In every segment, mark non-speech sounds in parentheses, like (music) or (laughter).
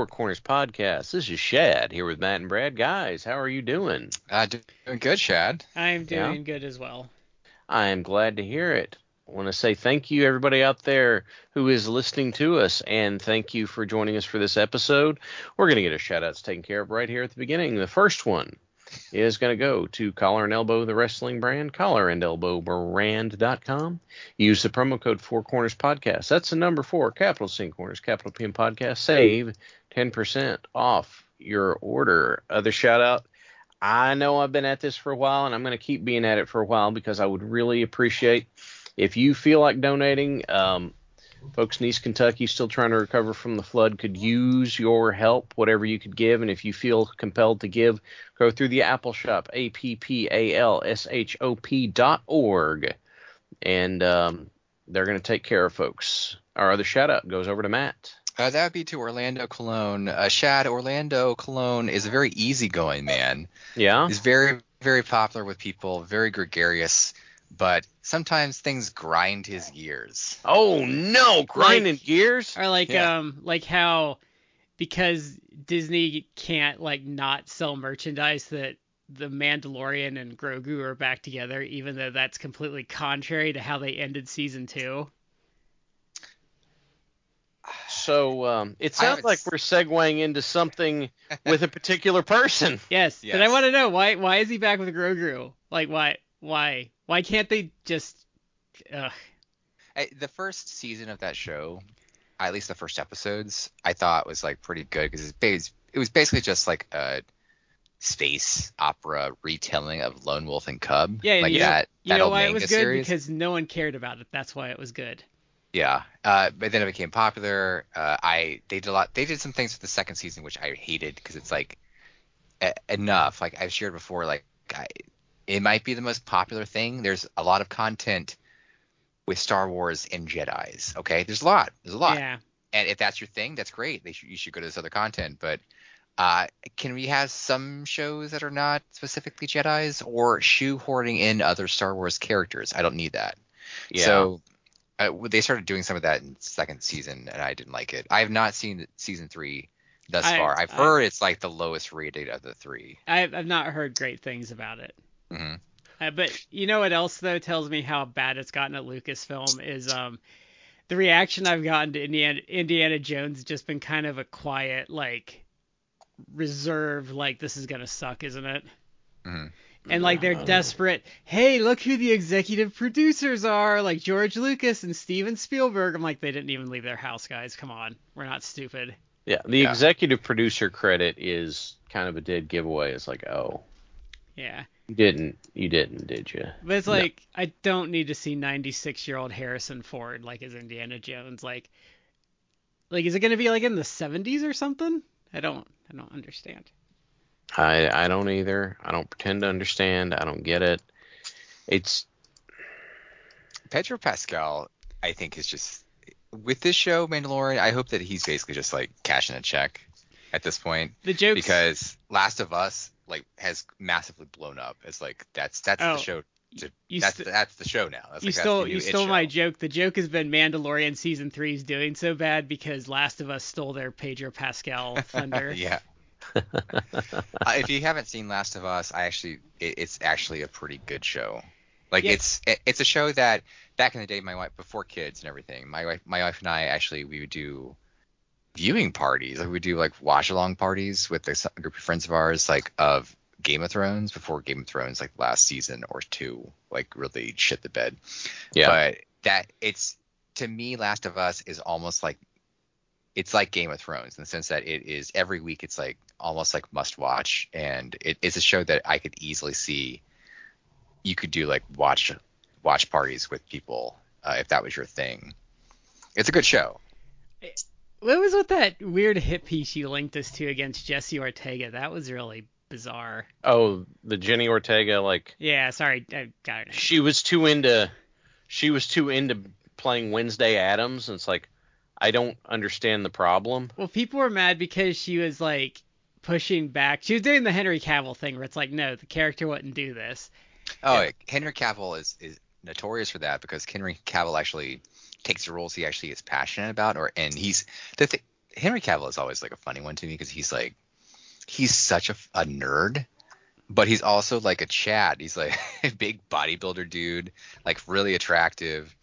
Four Corners Podcast. This is Shad here with Matt and Brad. Guys, how are you doing? Uh, doing good, Shad. I'm doing Yeah. good as well. I am glad to hear it. I want to say thank you, everybody out there who is listening to us, and thank you for joining us for this episode. We're going to get our shout outs taken care of right here at the beginning. The first one is going to go to Collar and Elbow, the wrestling brand, collar and elbow brand.com. Use the promo code Four Corners Podcast. That's the number four, capital C Corners, capital P P M Podcast. Save 10% off your order. Other shout out I know I've been at this for a while, and I'm going to keep being at it for a while because I would really appreciate if you feel like donating. Um, folks in East Kentucky still trying to recover from the flood could use your help, whatever you could give. And if you feel compelled to give, go through the Appalshop, A P P A L S H O P dot org, and um, they're going to take care of folks. Our other shout out goes over to Matt. Uh, that would be to Orlando Cologne. Uh, Shad, Orlando Cologne is a very easygoing man. Yeah. He's very, very popular with people, very gregarious, but sometimes things grind his gears. Oh no, grinding gears. Or like Yeah. um like how because Disney can't like not sell merchandise that the Mandalorian and Grogu are back together, even though that's completely contrary to how they ended season two. So um, it sounds like we're segueing into something with a particular person. (laughs) Yes, but I want to know why why is he back with Grogu? Like why why why can't they just ugh. I, the first season of that show, at least the first episodes, I thought was like pretty good because it's it was basically just like a space opera retelling of Lone Wolf and Cub. Yeah, and like you know- that. You that know old why it was good? series. Because no one cared about it. That's why it was good. Yeah, uh, but then it became popular. Uh, I they did a lot. They did some things for the second season which I hated because it's like e- enough. Like I've shared before, like I, it might be the most popular thing. There's a lot of content with Star Wars and Jedi's. Okay, there's a lot. There's a lot. Yeah. And if that's your thing, that's great. They should, you should go to this other content. But uh, can we have some shows that are not specifically Jedi's or shoehorning in other Star Wars characters? I don't need that. Yeah. So uh, they started doing some of that in second season, and I didn't like it. I have not seen season three thus I- far. I've I- heard it's like the lowest rated of the three. I've I've not heard great things about it. hmm Uh, but you know what else though tells me how bad it's gotten at Lucasfilm is um the reaction I've gotten to Indiana Indiana Jones has just been kind of a quiet like reserved like this is gonna suck, isn't it? hmm And like they're desperate. Hey, look who the executive producers are, like George Lucas and Steven Spielberg. I'm like, they didn't even leave their house, guys. Come on, we're not stupid. yeah, the Yeah. executive producer credit is kind of a dead giveaway. It's like, oh, Yeah, you didn't, you didn't, did you? but it's No. like I don't need to see 96 year old Harrison Ford like as Indiana Jones. Like, like is it gonna be like in the 70s or something? I don't, I don't understand. I I don't either. I don't pretend to understand. I don't get it. It's Pedro Pascal, I think, is just with this show, Mandalorian. I hope that he's basically just like cashing a check at this point The jokes. because Last of Us like has massively blown up. It's like that's that's Oh, the show. To, you that's st- that's the show now. That's you like, stole the you stole my joke. The joke has been Mandalorian season three is doing so bad because Last of Us stole their Pedro Pascal (laughs) thunder. yeah. Uh, if you haven't seen Last of Us, I actually it, it's actually a pretty good show. Like Yeah. it's it, it's a show that back in the day, my wife before kids and everything, my wife my wife and I actually we would do viewing parties. Like we would do like watch along parties with this group of friends of ours, like of Game of Thrones before Game of Thrones like last season or two like really shit the bed. Yeah. But that it's to me Last of Us is almost like it's like Game of Thrones in the sense that it is every week it's like almost like must watch and it is a show that I could easily see you could do like watch watch parties with people uh, if that was your thing. It's a good show. What was with that weird hit piece you linked us to against Jesse Ortega? That was really bizarre. Oh, the Jenny Ortega like Yeah, sorry, I got it. she was too into she was too into playing Wednesday Addams and it's like I don't understand the problem. Well, people were mad because she was like pushing back. She was doing the Henry Cavill thing where it's like, no, the character wouldn't do this. Oh, Henry Cavill is is notorious for that because Henry Cavill actually takes the roles he actually is passionate about, or and he's the th- Henry Cavill is always like a funny one to me because he's like he's such a, a nerd, but he's also like a Chad. He's like (laughs) a big bodybuilder dude, like really attractive.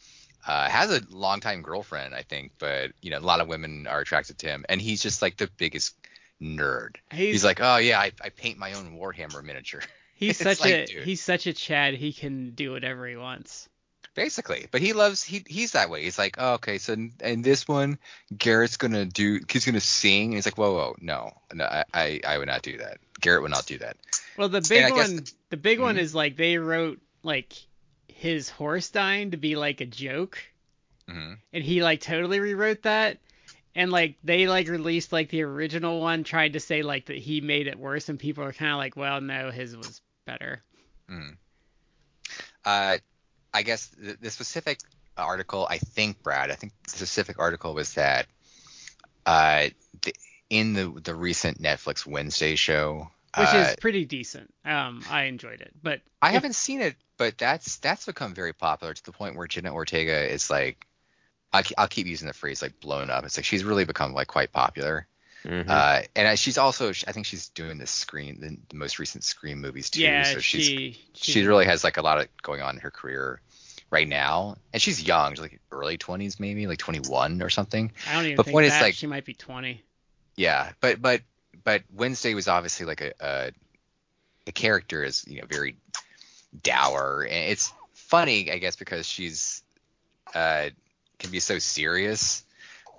Uh, has a longtime girlfriend, I think, but you know a lot of women are attracted to him, and he's just like the biggest nerd. He's, He's like, oh yeah, I, I paint my own Warhammer miniature. (laughs) he's such like, a dude. he's such a Chad. He can do whatever he wants. Basically, but he loves he he's that way. He's like, oh, okay, so in, in this one, Geralt's gonna do he's gonna sing, and he's like, whoa, whoa, no, no, I I, I would not do that. Geralt would not do that. Well, the big I guess one, the big one Mhm. is like they wrote like his horse dying to be like a joke, hmm and he like totally rewrote that. And like they like released like the original one, tried to say like that he made it worse, and people are kind of like, well, no, his was better. Uh, I guess the, the specific article, I think, Brad, I think the specific article was that uh, the, in the the recent Netflix Wednesday show, which uh, is pretty decent. Um, I enjoyed it, but I if- haven't seen it, but that's that's become very popular to the point where Jenna Ortega is like, I, will keep using the phrase like blown up. It's like she's really become like quite popular. Mhm. Uh, and I- she's also, I think she's doing the screen, the, the most recent Scream movies too. yeah, so she's she she really has like a lot of going on in her career right now, and she's young, she's like early 20s maybe, like 21 or something. I don't even but think point is, like- she might be 20. Yeah, but but but Wednesday was obviously like a a, a character is you know very dour, and it's funny I guess because she's uh can be so serious.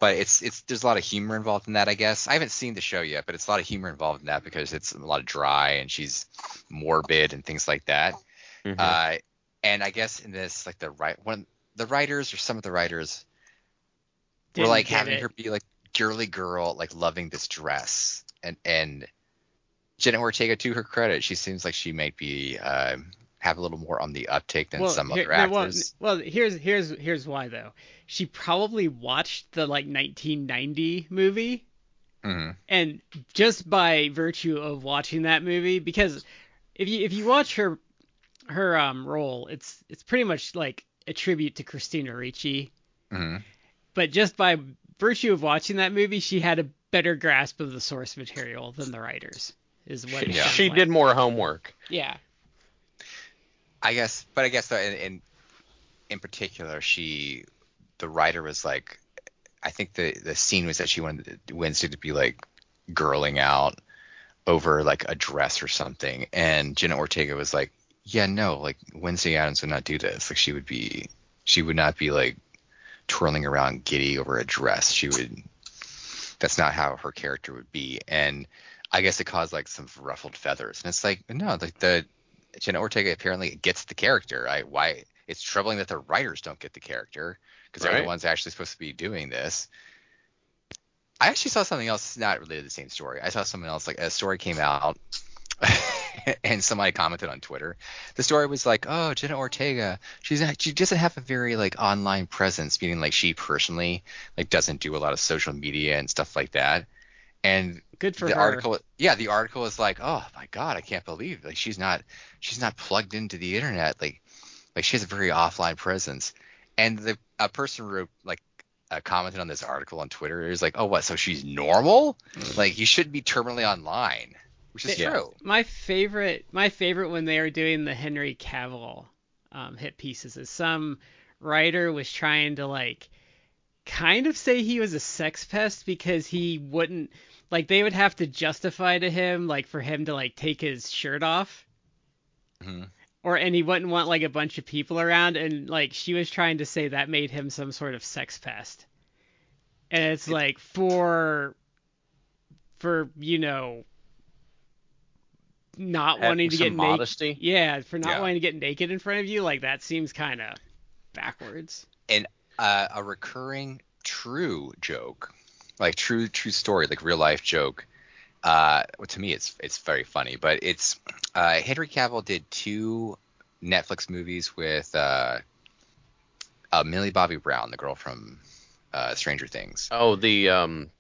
But it's it's there's a lot of humor involved in that, I guess. I haven't seen the show yet, but it's a lot of humor involved in that because it's a lot of dry and she's morbid and things like that. Mhm. Uh, and I guess in this, like the right one, the writers or some of the writers were Didn't like having it. her be like girly girl, like loving this dress, and and Jenna Ortega, to her credit, she seems like she might be uh, have a little more on the uptake than some here- other no, well, actors. well, here's here's here's why though. She probably watched the like 1990 movie, Mhm. and just by virtue of watching that movie, because if you if you watch her her um role, it's it's pretty much like a tribute to Christina Ricci, Mhm. but just by virtue of watching that movie, she had a better grasp of the source material than the writers. Is what she, sounds she like. did more homework. Yeah. I guess, but I guess in, in in particular, she the writer was like, I think the the scene was that she wanted Wednesday to be like girling out over like a dress or something, and Jenna Ortega was like, yeah, no, like Wednesday Addams would not do this. Like she would be, she would not be like twirling around giddy over a dress. She would. That's not how her character would be, and I guess it caused like some ruffled feathers. And it's like, no, like the Jenna Ortega apparently gets the character. I why it's troubling that the writers don't get the character because they're Right. the ones actually supposed to be doing this. I actually saw something else not related to the same story. I saw something else like a story came out (laughs) and somebody commented on Twitter. The story was like, "Oh, Jenna Ortega, she's not, she doesn't have a very like online presence, meaning like she personally like doesn't do a lot of social media and stuff like that." And Good for the her. article yeah the article is like oh my god i can't believe like she's not she's not plugged into the internet like like she has a very offline presence and the a person wrote like uh, commented on this article on twitter it was like oh what so she's normal like you shouldn't be terminally online which is Yeah. true my favorite my favorite when they were doing the Henry Cavill um, hit pieces is some writer was trying to like kind of say he was a sex pest because he wouldn't like they would have to justify to him like for him to like take his shirt off Mhm. or and he wouldn't want like a bunch of people around and like she was trying to say that made him some sort of sex pest and it's like for for you know not Having wanting to some get naked modesty. yeah for not Yeah. wanting to get naked in front of you like that seems kind of backwards And uh, a recurring true joke, like true true story, like real life joke. Uh, well, to me, it's it's very funny, but it's uh, Henry Cavill did two Netflix movies with uh, uh, Millie Bobby Brown, the girl from uh, Stranger Things. Oh, the um,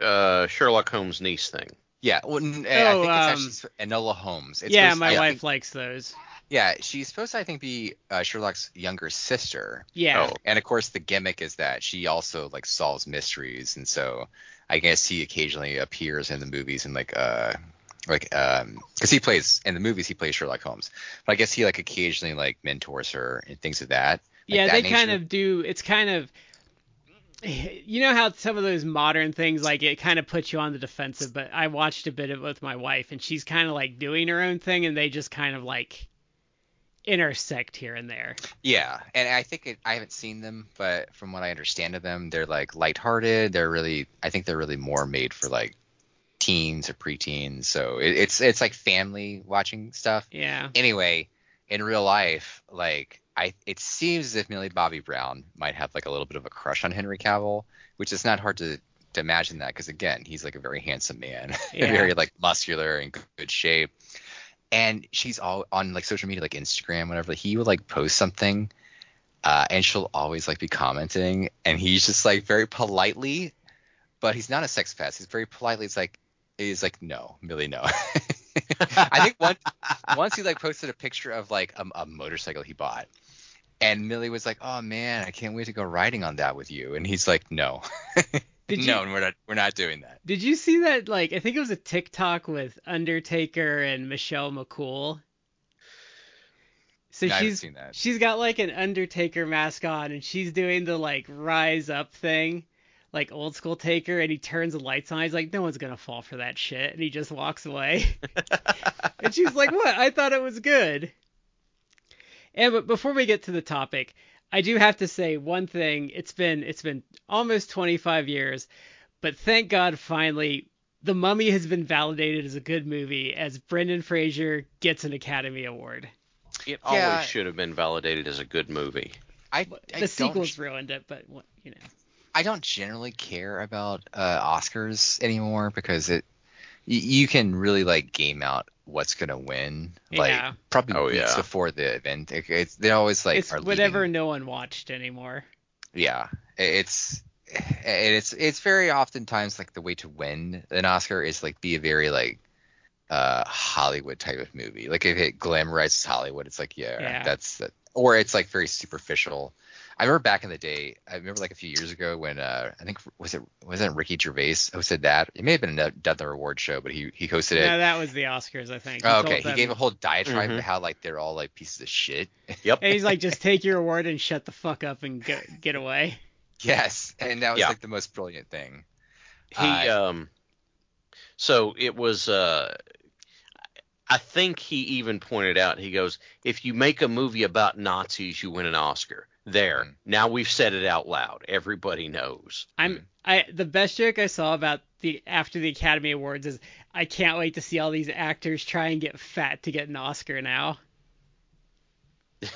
uh, Sherlock Holmes niece thing. Yeah, well, n- Oh, I um, think it's actually Enola Holmes. It's yeah supposed- my I wife think- likes those yeah, she's supposed to I think be uh, Sherlock's younger sister. yeah Oh. And of course, the gimmick is that she also like solves mysteries, and so I guess he occasionally appears in the movies and like uh like um because he plays in the movies he plays Sherlock Holmes, but I guess he like occasionally like mentors her and things of that. like yeah, that they kind of do. It's kind of, (laughs) you know how some of those modern things like it kind of puts you on the defensive. But I watched a bit of it with my wife, and she's kind of like doing her own thing, and they just kind of like intersect here and there. Yeah, and I think it, I haven't seen them, but from what I understand of them, they're like lighthearted. They're really I think they're really more made for like teens or preteens. So it, it's it's like family watching stuff. Yeah, anyway, in real life, like I, it seems as if Millie Bobby Brown might have like a little bit of a crush on Henry Cavill, which is not hard to to imagine that because again, he's like a very handsome man, (laughs) Yeah. very like muscular and good, shape. And she's all on like social media, like Instagram, whatever. He would like post something, uh, and she'll always like be commenting, and he's just like very politely, but he's not a sex pest. He's very politely. It's like he's like, no, Millie, no. (laughs) I think (laughs) one once he like posted a picture of like a, a motorcycle he bought, and Millie was like, "Oh man, I can't wait to go riding on that with you," and he's like, "No, (laughs) Did you- no, we're not, we're not doing that." Did you see that? Like, I think it was a TikTok with Undertaker and Michelle McCool. So No, I she's seen that. she's got like an Undertaker mask on, and she's doing the like rise up thing, like old school Taker, and he turns the lights on. He's like, no one's gonna fall for that shit, and he just walks away. (laughs) (laughs) and she's like, what? I thought it was good. And but before we get to the topic, I do have to say one thing. It's been it's been almost 25 years, but thank God finally The Mummy has been validated as a good movie as Brendan Fraser gets an Academy Award. It Yeah. always should have been validated as a good movie. I, I The sequels ruined it, but you know. I don't generally care about uh, Oscars anymore because it y- you can really like game out what's gonna win like Yeah. probably Oh, weeks yeah. before the event. It- it's they always like it's are whatever leading- no one watched anymore. yeah it's and it's it's very oftentimes like the way to win an oscar is like be a very like uh hollywood type of movie like if it glamorizes hollywood it's like yeah, Yeah. that's the, or it's like very superficial i remember back in the day i remember like a few years ago when uh i think was it wasn't ricky gervais hosted that it may have been another award show but he he hosted it No, that was the Oscars, I think. Oh, okay he them- gave a whole diatribe Mhm. of how like they're all like pieces of shit (laughs) Yep. And he's like, just take your award and shut the fuck up and go, get away. yes and that was Yeah. like the most brilliant thing He Uh, um so it was uh I think he even pointed out he goes if you make a movie about Nazis you win an Oscar. There. Mhm. Now we've said it out loud. Everybody knows. I'm I the best joke I saw about the after the Academy Awards is I can't wait to see all these actors try and get fat to get an Oscar now. (laughs)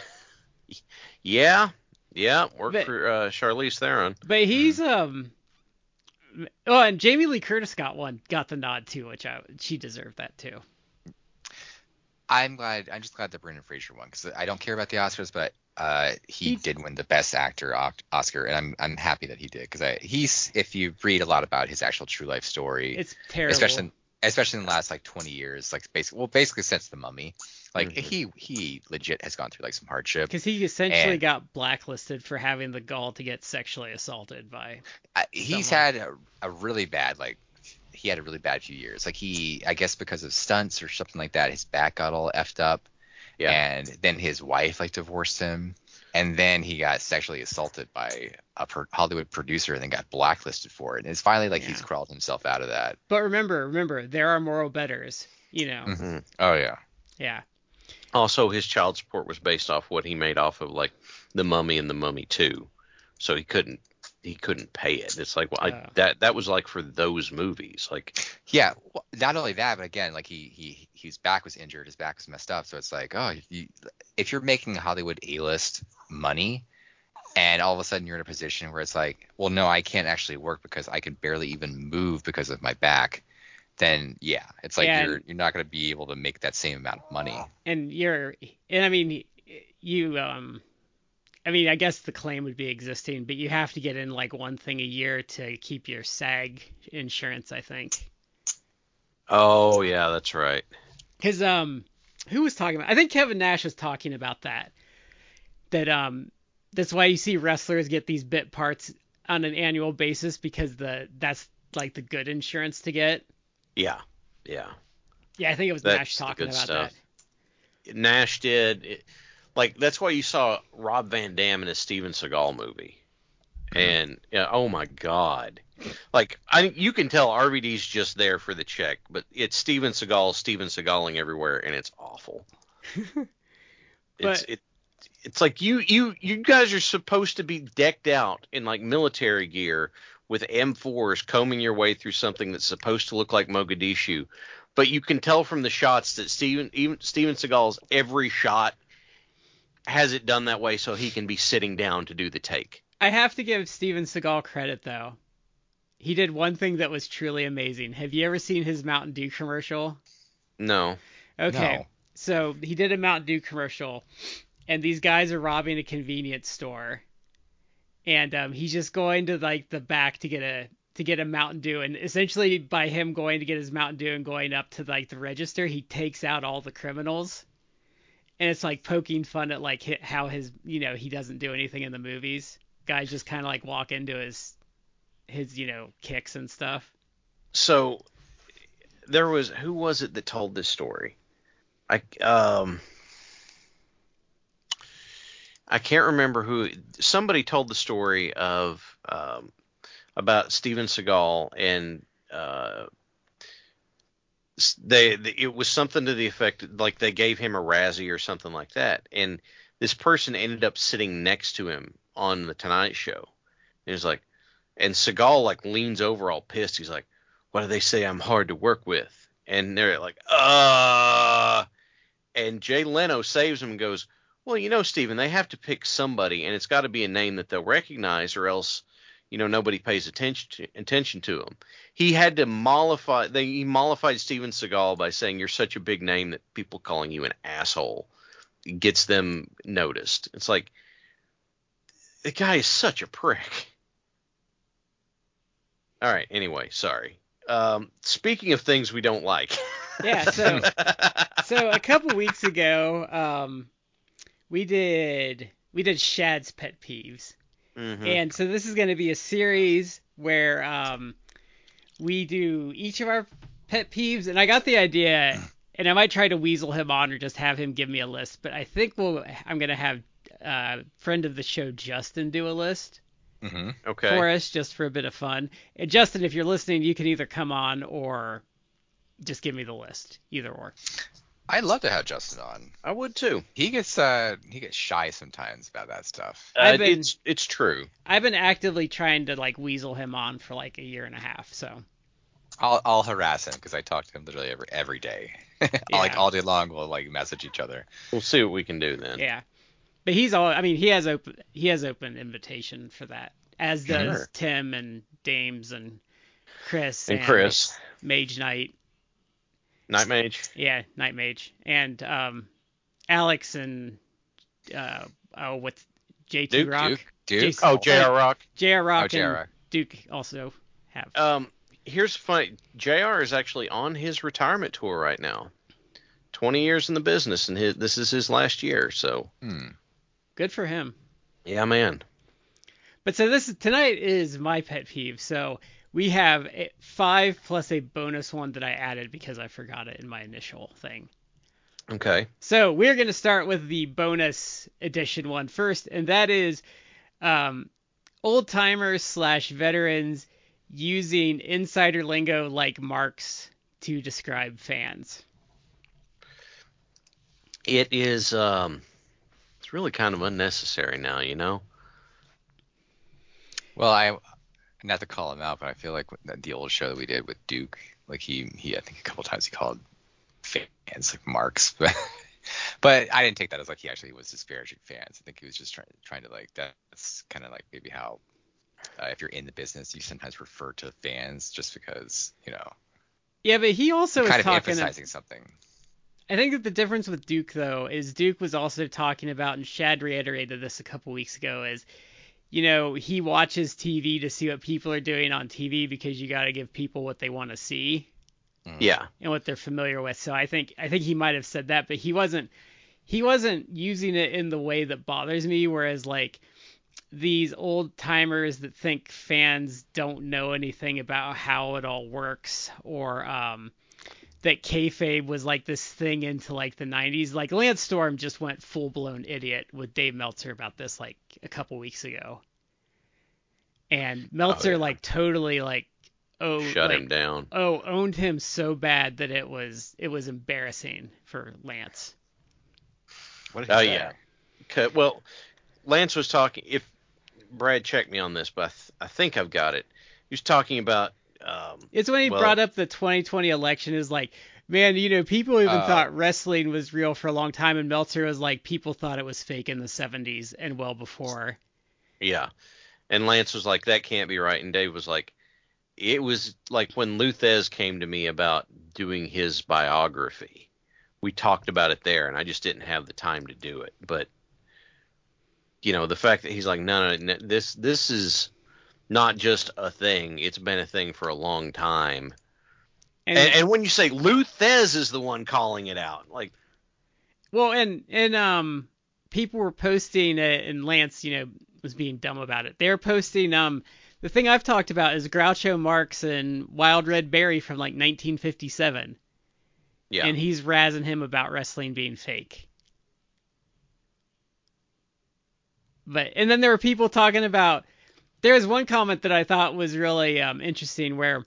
Yeah. Yeah, work But- for uh, Charlize Theron. But he's um oh and Jamie Lee Curtis got one got the nod too, which I she deserved that too. I'm glad. I'm just glad that Brendan Fraser won because I don't care about the Oscars, but uh, he, He- did win the Best Actor Oscar, and I'm I'm happy that he did because he's if you read a lot about his actual true life story, It's terrible. especially especially in the last like 20 years, like basically well basically since the Mummy, like Mhm. he he legit has gone through like some hardship. because he essentially and- got blacklisted for having the gall to get sexually assaulted by Uh, he's someone. had a, a really bad like he had a really bad few years. Like he I guess because of stunts or something like that, his back got all effed up. Yeah. and then his wife like divorced him and then he got sexually assaulted by a pro- Hollywood producer and then got blacklisted for it. And it's finally like he's crawled himself out of that. But remember, remember, there are moral betters. You know. Mm-hmm. Oh yeah. Yeah. Also, his child support was based off what he made off of like The Mummy and The Mummy Two, so he couldn't he couldn't pay it. It's like well, I, Oh. that that was like for those movies. Like Yeah, well, not only that, but again, like he he his back was injured, his back was messed up, so it's like, oh, you, if you're making Hollywood A-list money, and all of a sudden you're in a position where it's like, well, no, I can't actually work because I can barely even move because of my back, then yeah, it's like And- you're you're not going to be able to make that same amount of money. And you're, and I mean, you, um, I mean, I guess the claim would be existing, but you have to get in like one thing a year to keep your SAG insurance, I think. oh yeah, that's right. Because um, who was talking about? I think Kevin Nash was talking about that. That um, that's why you see wrestlers get these bit parts on an annual basis because the that's like the good insurance to get. Yeah, yeah. Yeah, I think it was That's Nash talking about stuff. that. Nash did. It, like that's why you saw Rob Van Dam in a Steven Seagal movie, hmm. and yeah, oh my God, like I you can tell RVD's just there for the check, but it's Steven Seagal, Steven Seagaling everywhere, and it's awful. (laughs) it's it. It's like you you you guys are supposed to be decked out in like military gear with M4s combing your way through something that's supposed to look like Mogadishu, but you can tell from the shots that Steven even Steven Seagal's every shot has it done that way so he can be sitting down to do the take. I have to give Steven Seagal credit though. He did one thing that was truly amazing. Have you ever seen his Mountain Dew commercial? No. Okay. No. So he did a Mountain Dew commercial, and these guys are robbing a convenience store, and um, he's just going to like the back to get a to get a Mountain Dew, and essentially by him going to get his Mountain Dew and going up to like the register, he takes out all the criminals, and it's like poking fun at like how his you know he doesn't do anything in the movies. Guys just kind of like walk into his his you know kicks and stuff. So there was who was it that told this story? I um I can't remember who somebody told the story of um about Steven Seagal and uh s- they it was something to the effect like they gave him a Razzie or something like that. And this person ended up sitting next to him on the Tonight Show. And he's like and Seagal like leans over all pissed. He's like why do they say I'm hard to work with? And they're like, uh, and Jay Leno saves him and goes, well, you know, Steven, they have to pick somebody, and it's got to be a name that they'll recognize, or else, you know, nobody pays attention to, attention to him. He had to mollify. They he mollified Steven Seagal by saying, "You're such a big name that people calling you an asshole gets them noticed." It's like the guy is such a prick. All right. Anyway, sorry. Um, speaking of things we don't like. Yeah, so (laughs) so a couple weeks ago, um, we did we did Shad's pet peeves, Mhm. and so this is going to be a series where um, we do each of our pet peeves, and I got the idea, (clears throat) and I might try to weasel him on or just have him give me a list, but I think we'll I'm going to have uh, friend of the show Justin do a list Mm-hmm. okay. for us just for a bit of fun. And Justin, if you're listening, you can either come on or just give me the list, either or. I'd love to have Justin on. I would too. He gets uh he gets shy sometimes about that stuff. I've Uh, been- it's it's true. I've been actively trying to like weasel him on for like a year and a half. So I'll I'll harass him because I talk to him literally every every day. (laughs) like all day long, we'll like message each other. We'll see what we can do then. yeah, but he's all. I mean, he has open he has open invitation for that, as does Sure. Tim and Dames and Chris And Chris, Mage Knight. Night Mage. Yeah, Night Mage and um, Alex and uh oh what's JT Duke, Rock. Duke, Duke. Jason- Oh, J.R. Rock. JR Rock Oh, JR and Rock. Duke also have. Um, here's funny. Jr. is actually on his retirement tour right now. Twenty years in the business, and his, this is his last year. So, Hmm. Good for him. yeah, man. But so this is tonight is my pet peeve. So we have a- five plus a bonus one that I added because I forgot it in my initial thing. Okay. So we're going to start with the bonus edition one first, and that is um, old timers slash veterans using insider lingo like marks to describe fans. It is um it's really kind of unnecessary now, you know. Well, I not to call him out, but I feel like the old show that we did with Duke, like he he I think a couple times he called fans like marks, (laughs) but but I didn't take that as like he actually was disparaging fans. I think he was just trying trying to like that's kind of like maybe how uh, if you're in the business you sometimes refer to fans just because you know Yeah, but he also was kind of talking. emphasizing something. I think that the difference with Duke though is Duke was also talking about, and Shad reiterated this a couple weeks ago, is you know he watches TV to see what people are doing on TV because you got to give people what they want to see Yeah. and what they're familiar with. So I think I think he might have said that, but he wasn't he wasn't using it in the way that bothers me. Whereas like these old timers that think fans don't know anything about how it all works, or um, that kayfabe was like this thing into like the 90s. Like Lance Storm just went full blown idiot with Dave Meltzer about this like a couple weeks ago, and oh, Meltzer yeah. like totally like oh Shut like, him down. oh owned him so bad that it was it was embarrassing for Lance. What did he Oh say? yeah. Okay, well, Lance was talking. If Brad checked me on this, but I, th- I think I've got it. He was talking about. Um, It's when he Well- brought up the 2020 election is like, man, you know, people even Oh. thought wrestling was real for a long time, and Meltzer was like, people thought it was fake in the 70s and well before. yeah, and Lance was like, "That can't be right," and Dave was like, "It was like when Lou Thesz came to me about doing his biography. We talked about it there, and I just didn't have the time to do it. But you know, the fact that he's like, no, no, no this this is." Not just a thing; it's been a thing for a long time. And, And, and when you say Lou Thesz is the one calling it out, like well, and and um, people were posting, uh, and Lance, you know, was being dumb about it. They were posting um. The thing I've talked about is Groucho Marx and Wild Red Berry from like 1957. yeah, and he's razzing him about wrestling being fake. But and then there were people talking about. There was one comment that I thought was really um, interesting where,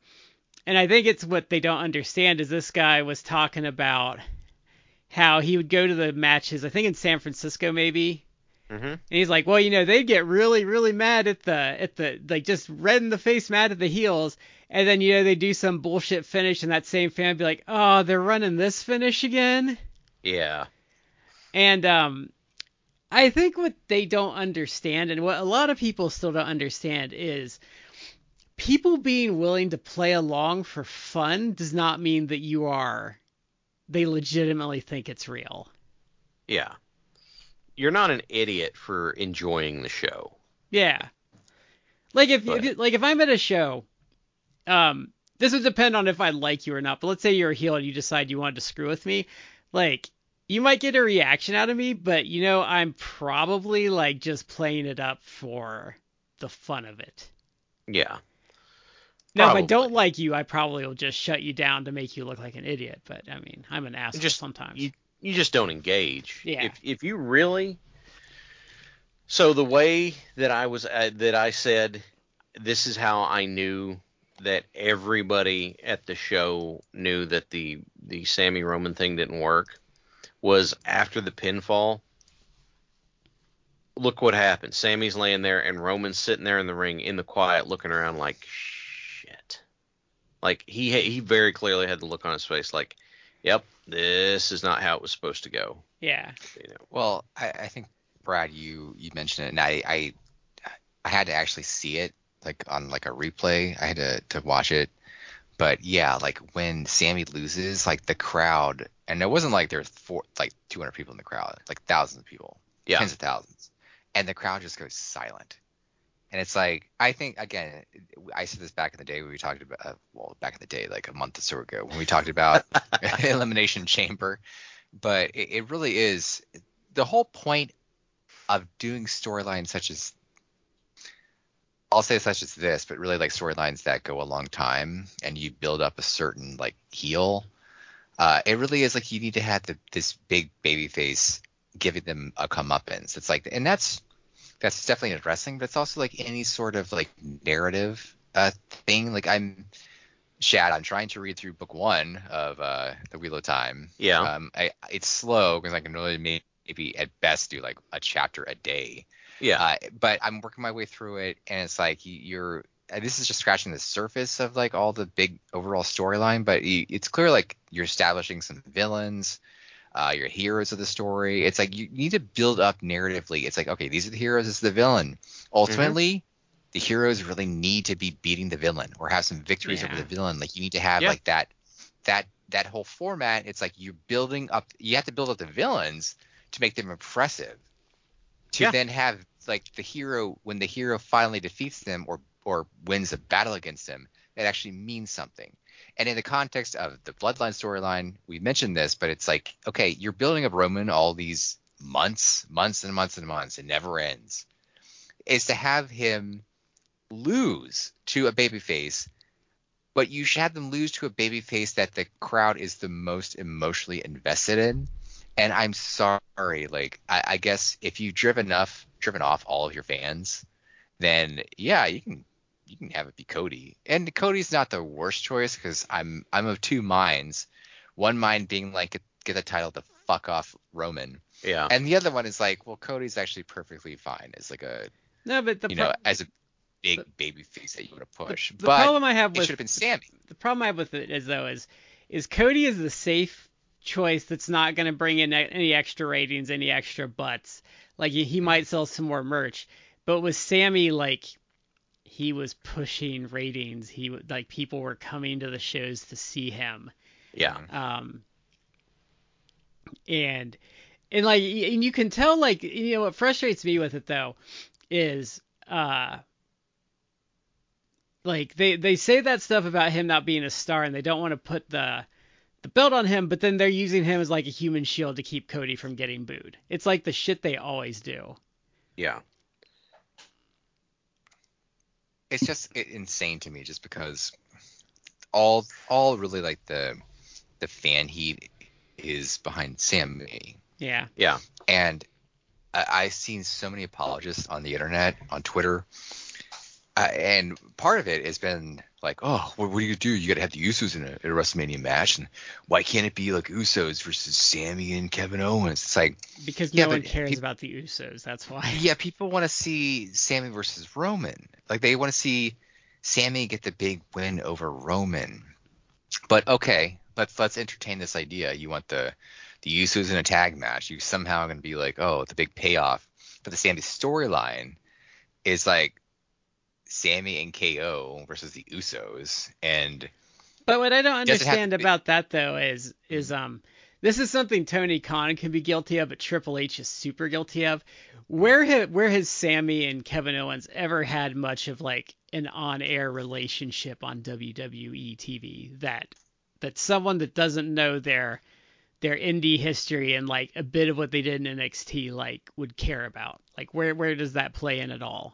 and I think it's what they don't understand is this guy was talking about how he would go to the matches. I think in San Francisco maybe. hmm And he's like, well, you know, they'd get really, really mad at the, at the, like, just red in the face mad at the heels. And then, you know, they do some bullshit finish, and that same fan would be like, oh, they're running this finish again. yeah, And um, I think what they don't understand, and what a lot of people still don't understand, is people being willing to play along for fun does not mean that you are, they legitimately think it's real. yeah. You're not an idiot for enjoying the show. Yeah. Like if, But- if like if I'm at a show, um, this would depend on if I like you or not. But let's say you're a heel and you decide you wanted to screw with me, like you might get a reaction out of me, but you know I'm probably like just playing it up for the fun of it. Yeah, Now if I don't like you, I probably will just shut you down to make you look like an idiot. But I mean, I'm an asshole Just- sometimes. you you just don't engage. Yeah. If if you really, so the way that I was uh, that I said, this is how I knew that everybody at the show knew that the the Sami Roman thing didn't work was after the pinfall. Look what happened. Sami's laying there and Roman's sitting there in the ring in the quiet looking around like shit. Like he he very clearly had the look on his face like, "Yep, this is not how it was supposed to go." yeah. You know. Well, I, I think Brad, you you mentioned it, and I, I I had to actually see it like on like a replay. I had to to watch it. But yeah, like when Sami loses, like the crowd, and it wasn't like there's four like 200 people in the crowd, like thousands of people, Yeah. tens of thousands, and the crowd just goes silent. And it's like I think again, I said this back in the day when we talked about uh, well back in the day like a month or so ago when we talked about (laughs) (laughs) Elimination Chamber, but it, it really is the whole point of doing storylines such as I'll say such as this, but really like storylines that go a long time and you build up a certain like heel. Uh, it really is like you need to have the, this big baby face giving them a comeuppance. It's like, and that's that's definitely addressing, but it's also like any sort of like narrative uh, thing. Like I'm Shad, I'm trying to read through book one of uh, the Wheel of Time. Yeah. Um, I, it's slow because I can really maybe at best do like a chapter a day. Yeah. Uh, but I'm working my way through it, and it's like you- you're. This is just scratching the surface of like all the big overall storyline, but you, it's clear like you're establishing some villains, uh, your heroes of the story. It's like you need to build up narratively. It's like okay, these are the heroes, this is the villain. Ultimately, the heroes really need to be beating the villain or have some victories over the villain. Like you need to have Yeah. like that that that whole format. It's like you're building up. You have to build up the villains to make them impressive. To Yeah. then have like the hero when the hero finally defeats them or or wins a battle against them, that actually means something. And in the context of the Bloodline storyline, we mentioned this, but it's like, okay, you're building up Roman all these months, months and months and months. It never ends. Is to have him lose to a babyface, but you should have them lose to a babyface that the crowd is the most emotionally invested in. And I'm sorry, like I, I guess if you've driven enough, driven off all of your fans, then yeah, you can you can have it be Cody. And Cody's not the worst choice because I'm I'm of two minds. One mind being like get, get the title to fuck off Roman, yeah. and the other one is like, well, Cody's actually perfectly fine as like a No, but the you pro- know as a big baby face that you want to push. the but problem I have it with should have been Sami. the problem I have with it is though is is Cody is the safe choice that's not going to bring in any extra ratings, any extra butts. Like he, he might sell some more merch, but with Sami, like he was pushing ratings. He would like people were coming to the shows to see him. yeah. Um, and and like and you can tell like you know what frustrates me with it though is uh like they they say that stuff about him not being a star and they don't want to put the the belt on him but then they're using him as like a human shield to keep Cody from getting booed. It's like the shit they always do. Yeah. It's just insane to me, just because all all really like the the fan heat is behind Sami. Yeah. Yeah. and I, I've seen so many apologists on the internet, on Twitter, uh, and part of it has been like, oh, what, what do you do? You got to have the Usos in a, in a WrestleMania match, and why can't it be like Usos versus Sami and Kevin Owens? It's like, Because Yeah, no one cares peop- about the Usos. That's why. (laughs) yeah, people want to see Sami versus Roman, like they want to see Sami get the big win over Roman. But okay, let's let's entertain this idea. You want the the Usos in a tag match. You somehow going to be like, oh, the big payoff for the Sami storyline is like Sami and KO versus the Usos, and But what I don't Does have to understand be- about that though is is um this is something Tony Khan can be guilty of, but Triple H is super guilty of. Where ha- where has Sami and Kevin Owens ever had much of like an on-air relationship on WWE TV that that someone that doesn't know their their indie history and like a bit of what they did in NXT like would care about? Like where where does that play in at all?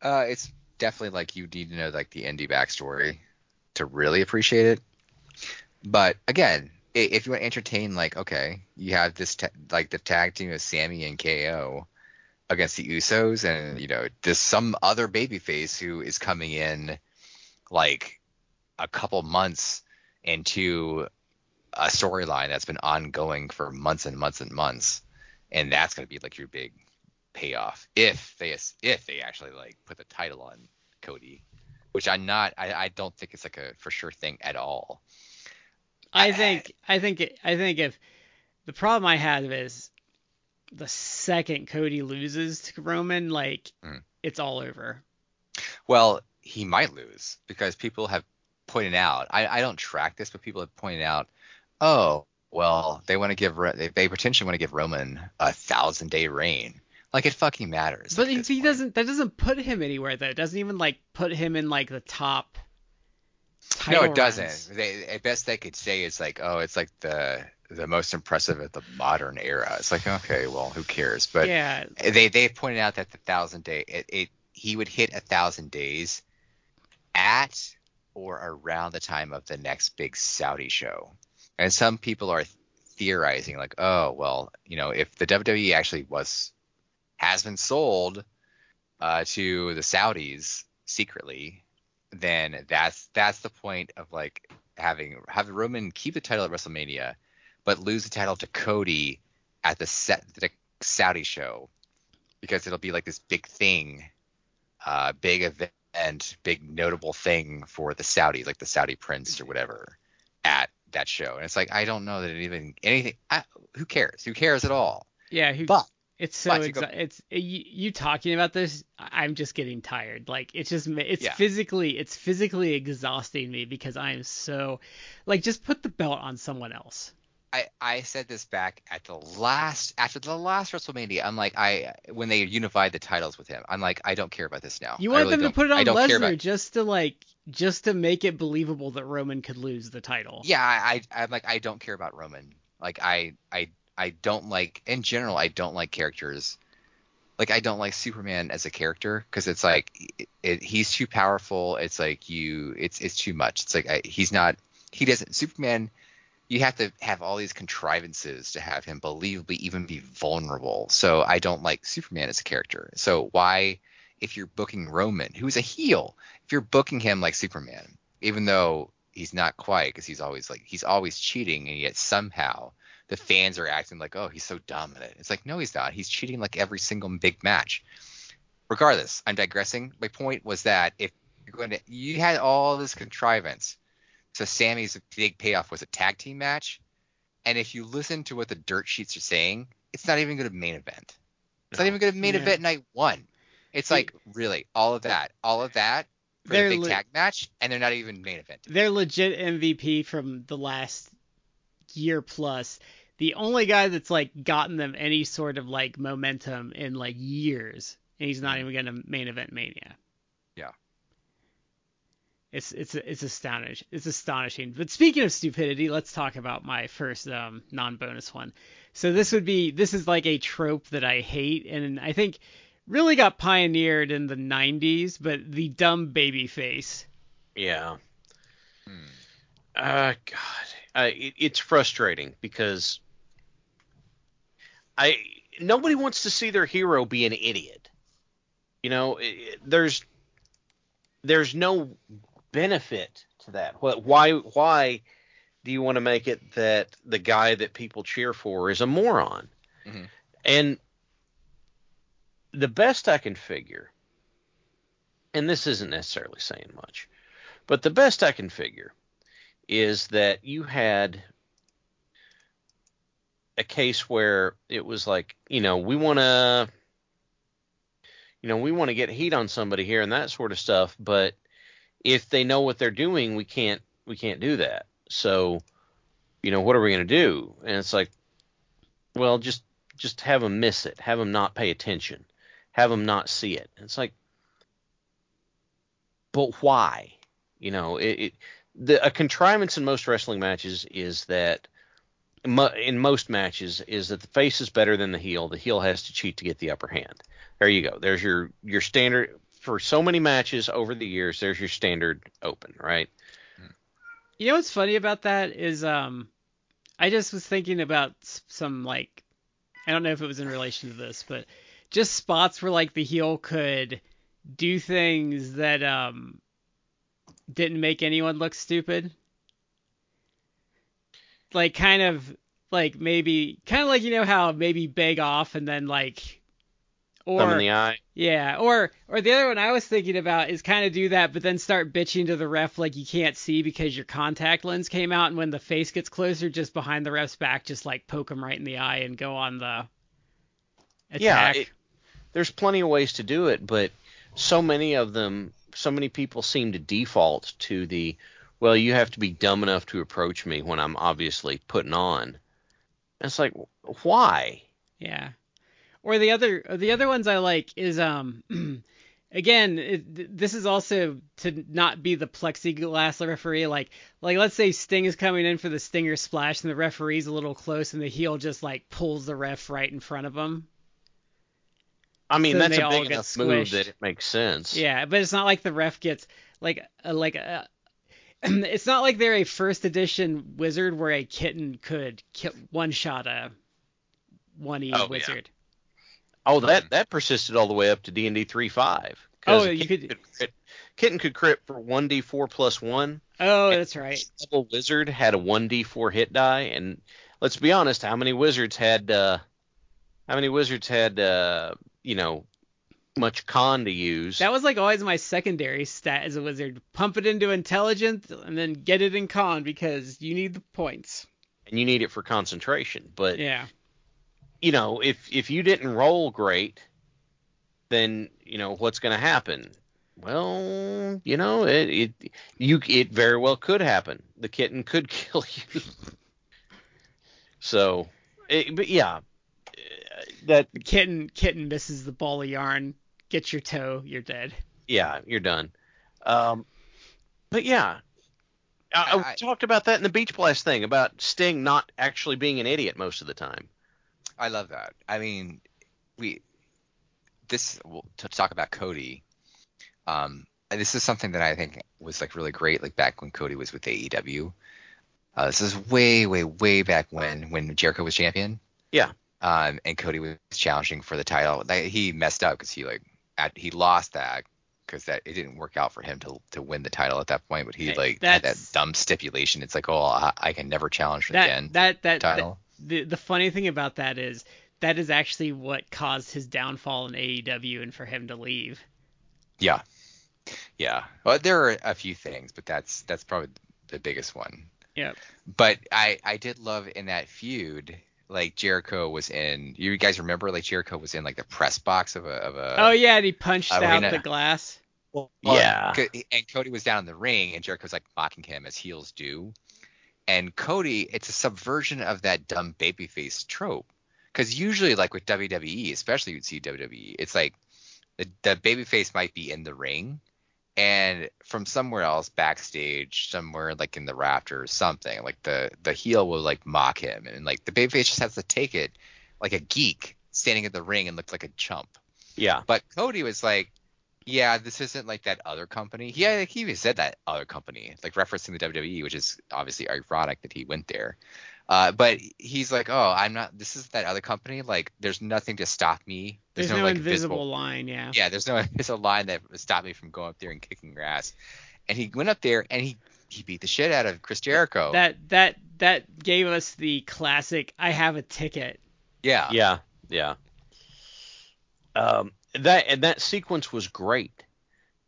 uh, it's definitely like you need to know like the indie backstory to really appreciate it. But again, if you want to entertain, like, okay, you have this ta- like the tag team of Sami and KO against the Usos, and you know, there's some other babyface who is coming in like a couple months into a storyline that's been ongoing for months and months and months, and that's gonna be like your big payoff if they if they actually like put the title on Cody, which I'm not. I, I don't think it's like a for sure thing at all. I I- think I think it- I think if the problem I have is the second Cody loses to Roman, like Mm. it's all over. Well, he might lose because people have pointed out. I, I don't track this, but people have pointed out. Oh, well, they want to give they, they potentially want to give Roman a thousand day reign. Like it fucking matters. But if this he doesn't, that doesn't put him anywhere though. It doesn't even like put him in like the top. No, it doesn't. runs. They, at best they could say it's like, oh, it's like the the most impressive of the modern era. It's like, okay, well, who cares? But yeah, they they've pointed out that the thousand day it, it he would hit a thousand days at or around the time of the next big Saudi show. And some people are theorizing like, oh well, you know, if the WWE actually was has been sold uh, to the Saudis secretly, then that's that's the point of like having have Roman keep the title at WrestleMania, but lose the title to Cody at the set the Saudi show because it'll be like this big thing, uh, big event, big notable thing for the Saudis, like the Saudi prince or whatever, at that show. And it's like I don't know that it even anything. I, who cares? Who cares at all? Yeah, who, But it's so exa- it's you, you talking about this. I'm just getting tired. Like it's just it's Yeah. physically it's physically exhausting me because I am so like just put the belt on someone else. I, I said this back at the last after the last WrestleMania. I'm like I when they unified the titles with him. I'm like I don't care about this now. You want really them to put it on Lesnar just to like just to make it believable that Roman could lose the title. Yeah, I, I I'm like I don't care about Roman. Like I I I don't like in general I don't like characters. Like I don't like Superman as a character because it's like it, it, he's too powerful. It's like you it's it's too much. It's like I, he's not he doesn't Superman. You have to have all these contrivances to have him believably even be vulnerable. So I don't like Superman as a character. So why, if you're booking Roman, who's a heel, if you're booking him like Superman, even though he's not quite because he's always like he's always cheating and yet somehow the fans are acting like oh he's so dominant. It's like no he's not. He's cheating like every single big match. Regardless i'm digressing. My point was that if you're going to you had all this contrivance so Sami's big payoff was a tag team match and if you listen to what the dirt sheets are saying it's not even going to main event. It's not even going to main Yeah. event night one. It's like really all of that all of that for They're the big li- tag match and they're not even main event. They're legit MVP from the last year plus. The only guy that's like gotten them any sort of like momentum in like years, and he's not even gonna main event Mania. Yeah. It's it's it's astonishing. It's astonishing. But speaking of stupidity, let's talk about my first um, non-bonus one. So this would be this is like a trope that I hate, and I think really got pioneered in the 90s, but the dumb baby face. Yeah. Hmm. Uh, God, uh, it, it's frustrating because I nobody wants to see their hero be an idiot. You know, there's there's no benefit to that. What? Why? Why do you want to make it that the guy that people cheer for is a moron? Mhm. And the best I can figure, and this isn't necessarily saying much, but the best I can figure is that you had a case where it was like, you know, we want to, you know, we want to get heat on somebody here and that sort of stuff, but if they know what they're doing, we can't, we can't do that. So, you know, what are we going to do? And it's like, well, just, just have them miss it, have them not pay attention, have them not see it. And it's like, but why? You know, it, it the a contrivance in most wrestling matches is that in most matches is that the face is better than the heel. The heel has to cheat to get the upper hand. There you go. There's your your standard for so many matches over the years. There's your standard open, right? You know what's funny about that is um I just was thinking about some like I don't know if it was in relation to this, but just spots where like the heel could do things that um didn't make anyone look stupid. Like kind of like maybe kind of like you know how maybe beg off and then like or in the eye. yeah, or or the other one I was thinking about is kind of do that, but then start bitching to the ref like you can't see because your contact lens came out, and when the face gets closer, just behind the ref's back, just like poke him right in the eye and go on the Yeah, it- There's plenty of ways to do it, but so many of them, so many people seem to default to the, well, you have to be dumb enough to approach me when I'm obviously putting on. And it's like, why? Yeah. Or the other the other ones I like is um (clears throat) again it, this is also to not be the plexiglass referee like like let's say Sting is coming in for the Stinger splash and the referee's a little close and the heel just like pulls the ref right in front of him. I mean, So that's a big enough move that it makes sense. Yeah, but it's not like the ref gets like a, like a, (clears throat) it's not like they're a first edition wizard where a kitten could kill, one shot a one E Oh, yeah. wizard. Oh, that that persisted all the way up to D and D three five. Oh, you could- crit, kitten could crit for one D four plus one. Oh, that's right. Double wizard had a one D four hit die, and let's be honest, how many wizards had uh, how many wizards had uh, you know much con to use? That was like always my secondary stat as a wizard. Pump it into intelligence and then get it in con because you need the points. and you need it for concentration. But Yeah. you know, if if you didn't roll great, then you know what's going to happen. Well, you know, it it you it very well could happen. The kitten could (laughs) kill you. so, it, but yeah, uh, that The kitten kitten misses the ball of yarn, gets your toe, you're dead. yeah, you're done. Um, but yeah. I, I I- talked about that in the Beach Blast thing about Sting not actually being an idiot most of the time. I love that. I mean, we this well, to talk about Cody. Um, and this is something that I think was like really great, like back when Cody was with AEW. Uh, this is way, way, way back when when Jericho was champion. Yeah. Um, and Cody was challenging for the title. He messed up because he like at, he lost that because that it didn't work out for him to to win the title at that point. But he like had that dumb stipulation. It's like, oh, I, I can never challenge That again. that that, that title. the the funny thing about that is that is actually what caused his downfall in AEW and for him to leave. Yeah. Yeah. Well, there are a few things, but that's that's probably the biggest one. Yeah. But I I did love in that feud, like Jericho was in. You guys remember like Jericho was in like the press box of a of a. oh yeah, and he punched out the glass. Well, Yeah. Uh, co- And Cody was down in the ring, and Jericho's like mocking him as heels do. And Cody, it's a subversion of that dumb babyface trope. Because usually, like with WWE, especially you'd see WWE, it's like the, the babyface might be in the ring, and from somewhere else, backstage, somewhere like in the rafters, something like the the heel will like mock him, and like the babyface just has to take it like a geek standing in the ring and look like a chump. Yeah. But Cody was like, yeah, this isn't like that other company. He, like, he even said that other company, like referencing the WWE, which is obviously ironic that he went there. Uh, but he's like, oh, I'm not. This is that other company. Like, there's nothing to stop me. There's, no, like, invisible line, yeah. Yeah, there's no (laughs) there's a line that would stop me from going up there and kicking your ass. And he went up there and he he beat the shit out of Chris Jericho. That that that gave us the classic I have a ticket. yeah. Yeah, yeah. Um, that and that sequence was great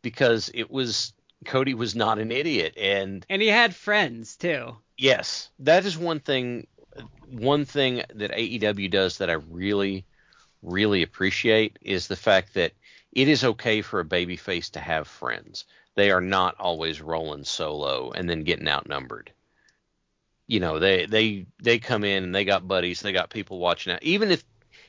because it was Cody was not an idiot, and And he had friends too. Yes, that is one thing. One thing that AEW does that I really, really appreciate is the fact that it is okay for a babyface to have friends. They are not always rolling solo and then getting outnumbered. You know, they they they come in and they got buddies, they got people watching out. Even if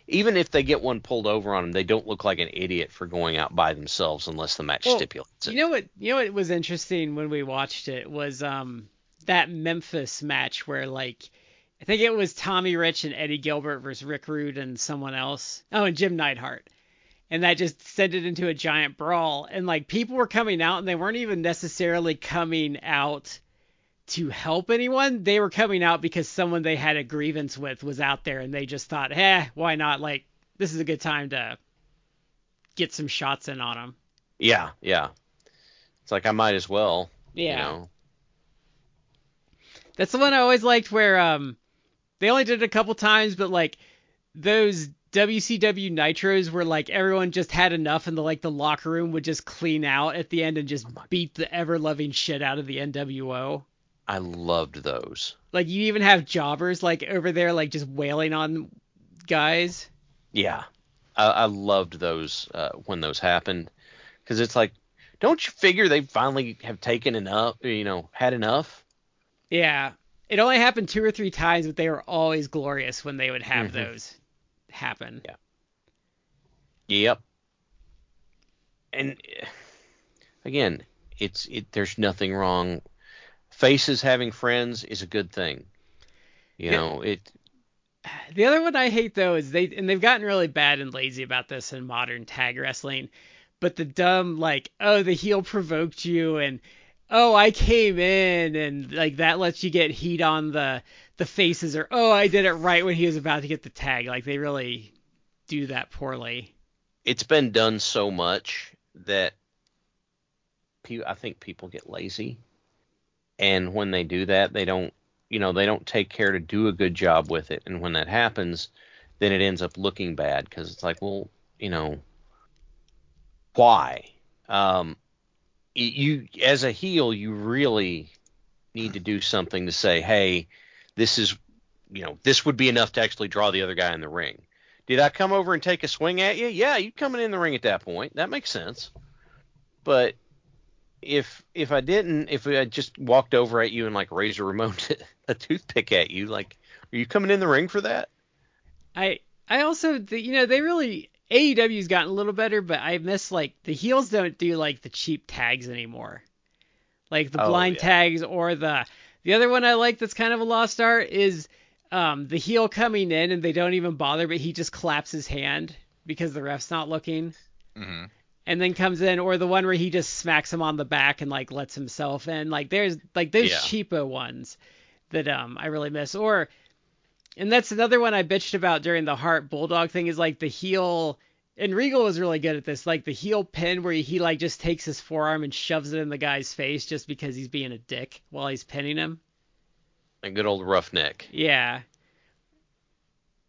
even if they get one pulled over on them, they don't look like an idiot for going out by themselves unless the match Well, stipulates it. You know what? You know what was interesting when we watched it was um that Memphis match where like I think it was Tommy Rich and Eddie Gilbert versus Rick Rude and someone else. Oh, and Jim Neidhart. And that just sent it into a giant brawl. And like people were coming out and they weren't even necessarily coming out to help anyone. They were coming out because someone they had a grievance with was out there and they just thought, eh, why not? Like this is a good time to get some shots in on them. yeah, yeah. It's like I might as well. Yeah. You know? That's the one I always liked where um they only did it a couple times, but like those WCW nitros where like everyone just had enough and the like the locker room would just clean out at the end and just beat the ever loving shit out of the NWO. I loved those. Like you even have jobbers like over there like just wailing on guys. Yeah, I, I loved those uh, when those happened because it's like, don't you figure they finally have taken enough? You know, had enough? Yeah. It only happened two or three times, but they were always glorious when they would have Mhm. those happen. Yeah. Yep. And eh, again, it's it. There's nothing wrong. Faces having friends is a good thing. You Yeah. know it. (sighs) The other one I hate though is they and they've gotten really bad and lazy about this in modern tag wrestling, but the dumb like oh the heel provoked you and oh I came in and like that lets you get heat on the the faces or oh I did it right when he was about to get the tag. Like they really do that poorly. It's been done so much that I think people get lazy, and when they do that, they don't you know they don't take care to do a good job with it, and when that happens, then it ends up looking bad because it's like well you know why um you as a heel you really need to do something to say hey this is you know this would be enough to actually draw the other guy in the ring. Did i come over and take a swing at you? Yeah you coming in the ring at that point. That makes sense. But if if i didn't if i just walked over at you and like razor ramon (laughs) a toothpick at you like are you coming in the ring for that? I I also you know they really AEW's gotten a little better, but I miss like the heels don't do like the cheap tags anymore, like the Oh, blind yeah. tags or the the other one I like that's kind of a lost art is um the heel coming in and they don't even bother, but he just claps his hand because the ref's not looking. hmm And then comes in, or the one where he just smacks him on the back and like lets himself in. Like there's like those Yeah. cheapo ones that um I really miss. Or and that's another one I bitched about during the Hart Bulldog thing is like the heel and Regal was really good at this, like the heel pin where he like just takes his forearm and shoves it in the guy's face just because he's being a dick while he's pinning him. a good old roughneck Yeah.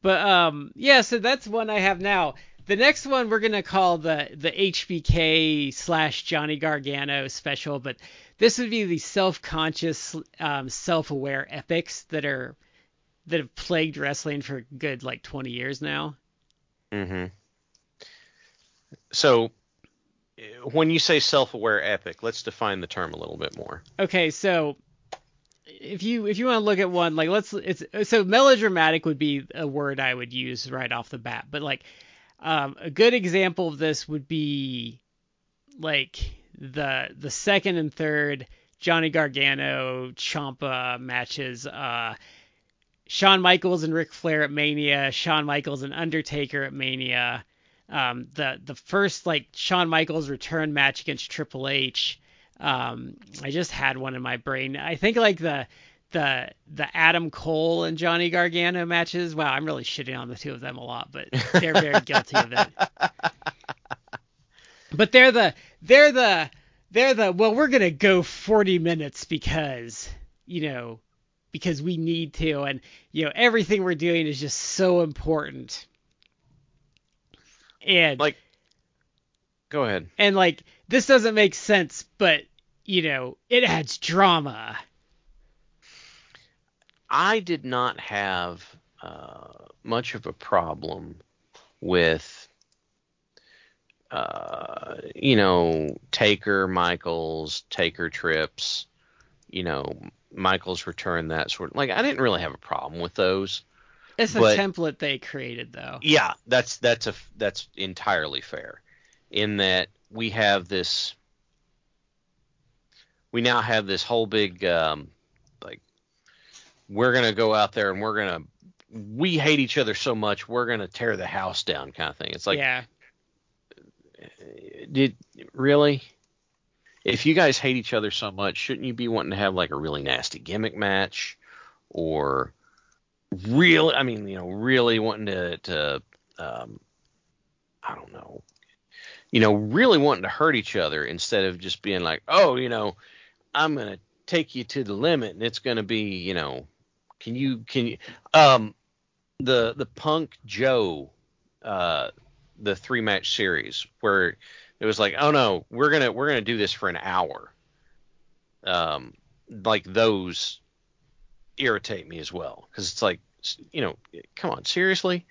But um yeah, so that's one I have now. The next one we're gonna call the the HBK slash Johnny Gargano special, but this would be the self-conscious, um, self-aware epics that are that have plagued wrestling for a good like 20 years now. Mm-hmm. So, when you say self-aware epic, let's define the term a little bit more. Okay, so if you if you want to look at one like let's it's so melodramatic would be a word I would use right off the bat, but like um, a good example of this would be like the the second and third Johnny Gargano Ciampa matches, uh, Shawn Michaels and Ric Flair at Mania, Shawn Michaels and Undertaker at Mania, um, the the first like Shawn Michaels return match against Triple H. Um, I just had one in my brain. I think like the the the Adam Cole and Johnny Gargano matches. Wow, I'm really shitting on the two of them a lot, but they're very (laughs) guilty of it. But they're the they're the they're the well, we're gonna go 40 minutes because you know because we need to, and you know everything we're doing is just so important. And Like, go ahead. and like this doesn't make sense, but you know it adds drama. I did not have uh, much of a problem with, uh, you know, Taker Michaels, Taker trips, you know, Michaels return that sort of like. I didn't really have a problem with those. It's a template they created though. Yeah, that's that's a that's entirely fair. In that we have this, we now have this whole big um, like we're gonna go out there and we're gonna we hate each other so much we're gonna tear the house down kind of thing. It's like yeah, did really if you guys hate each other so much shouldn't you be wanting to have like a really nasty gimmick match? Or really i mean you know really wanting to to um i don't know you know really wanting to hurt each other instead of just being like oh you know i'm gonna take you to the limit and it's gonna be you know can you can you um the the punk joe uh the three match series where it was like, oh no, we're gonna we're gonna do this for an hour. Um, like those irritate me as well because it's like, you know, come on, seriously.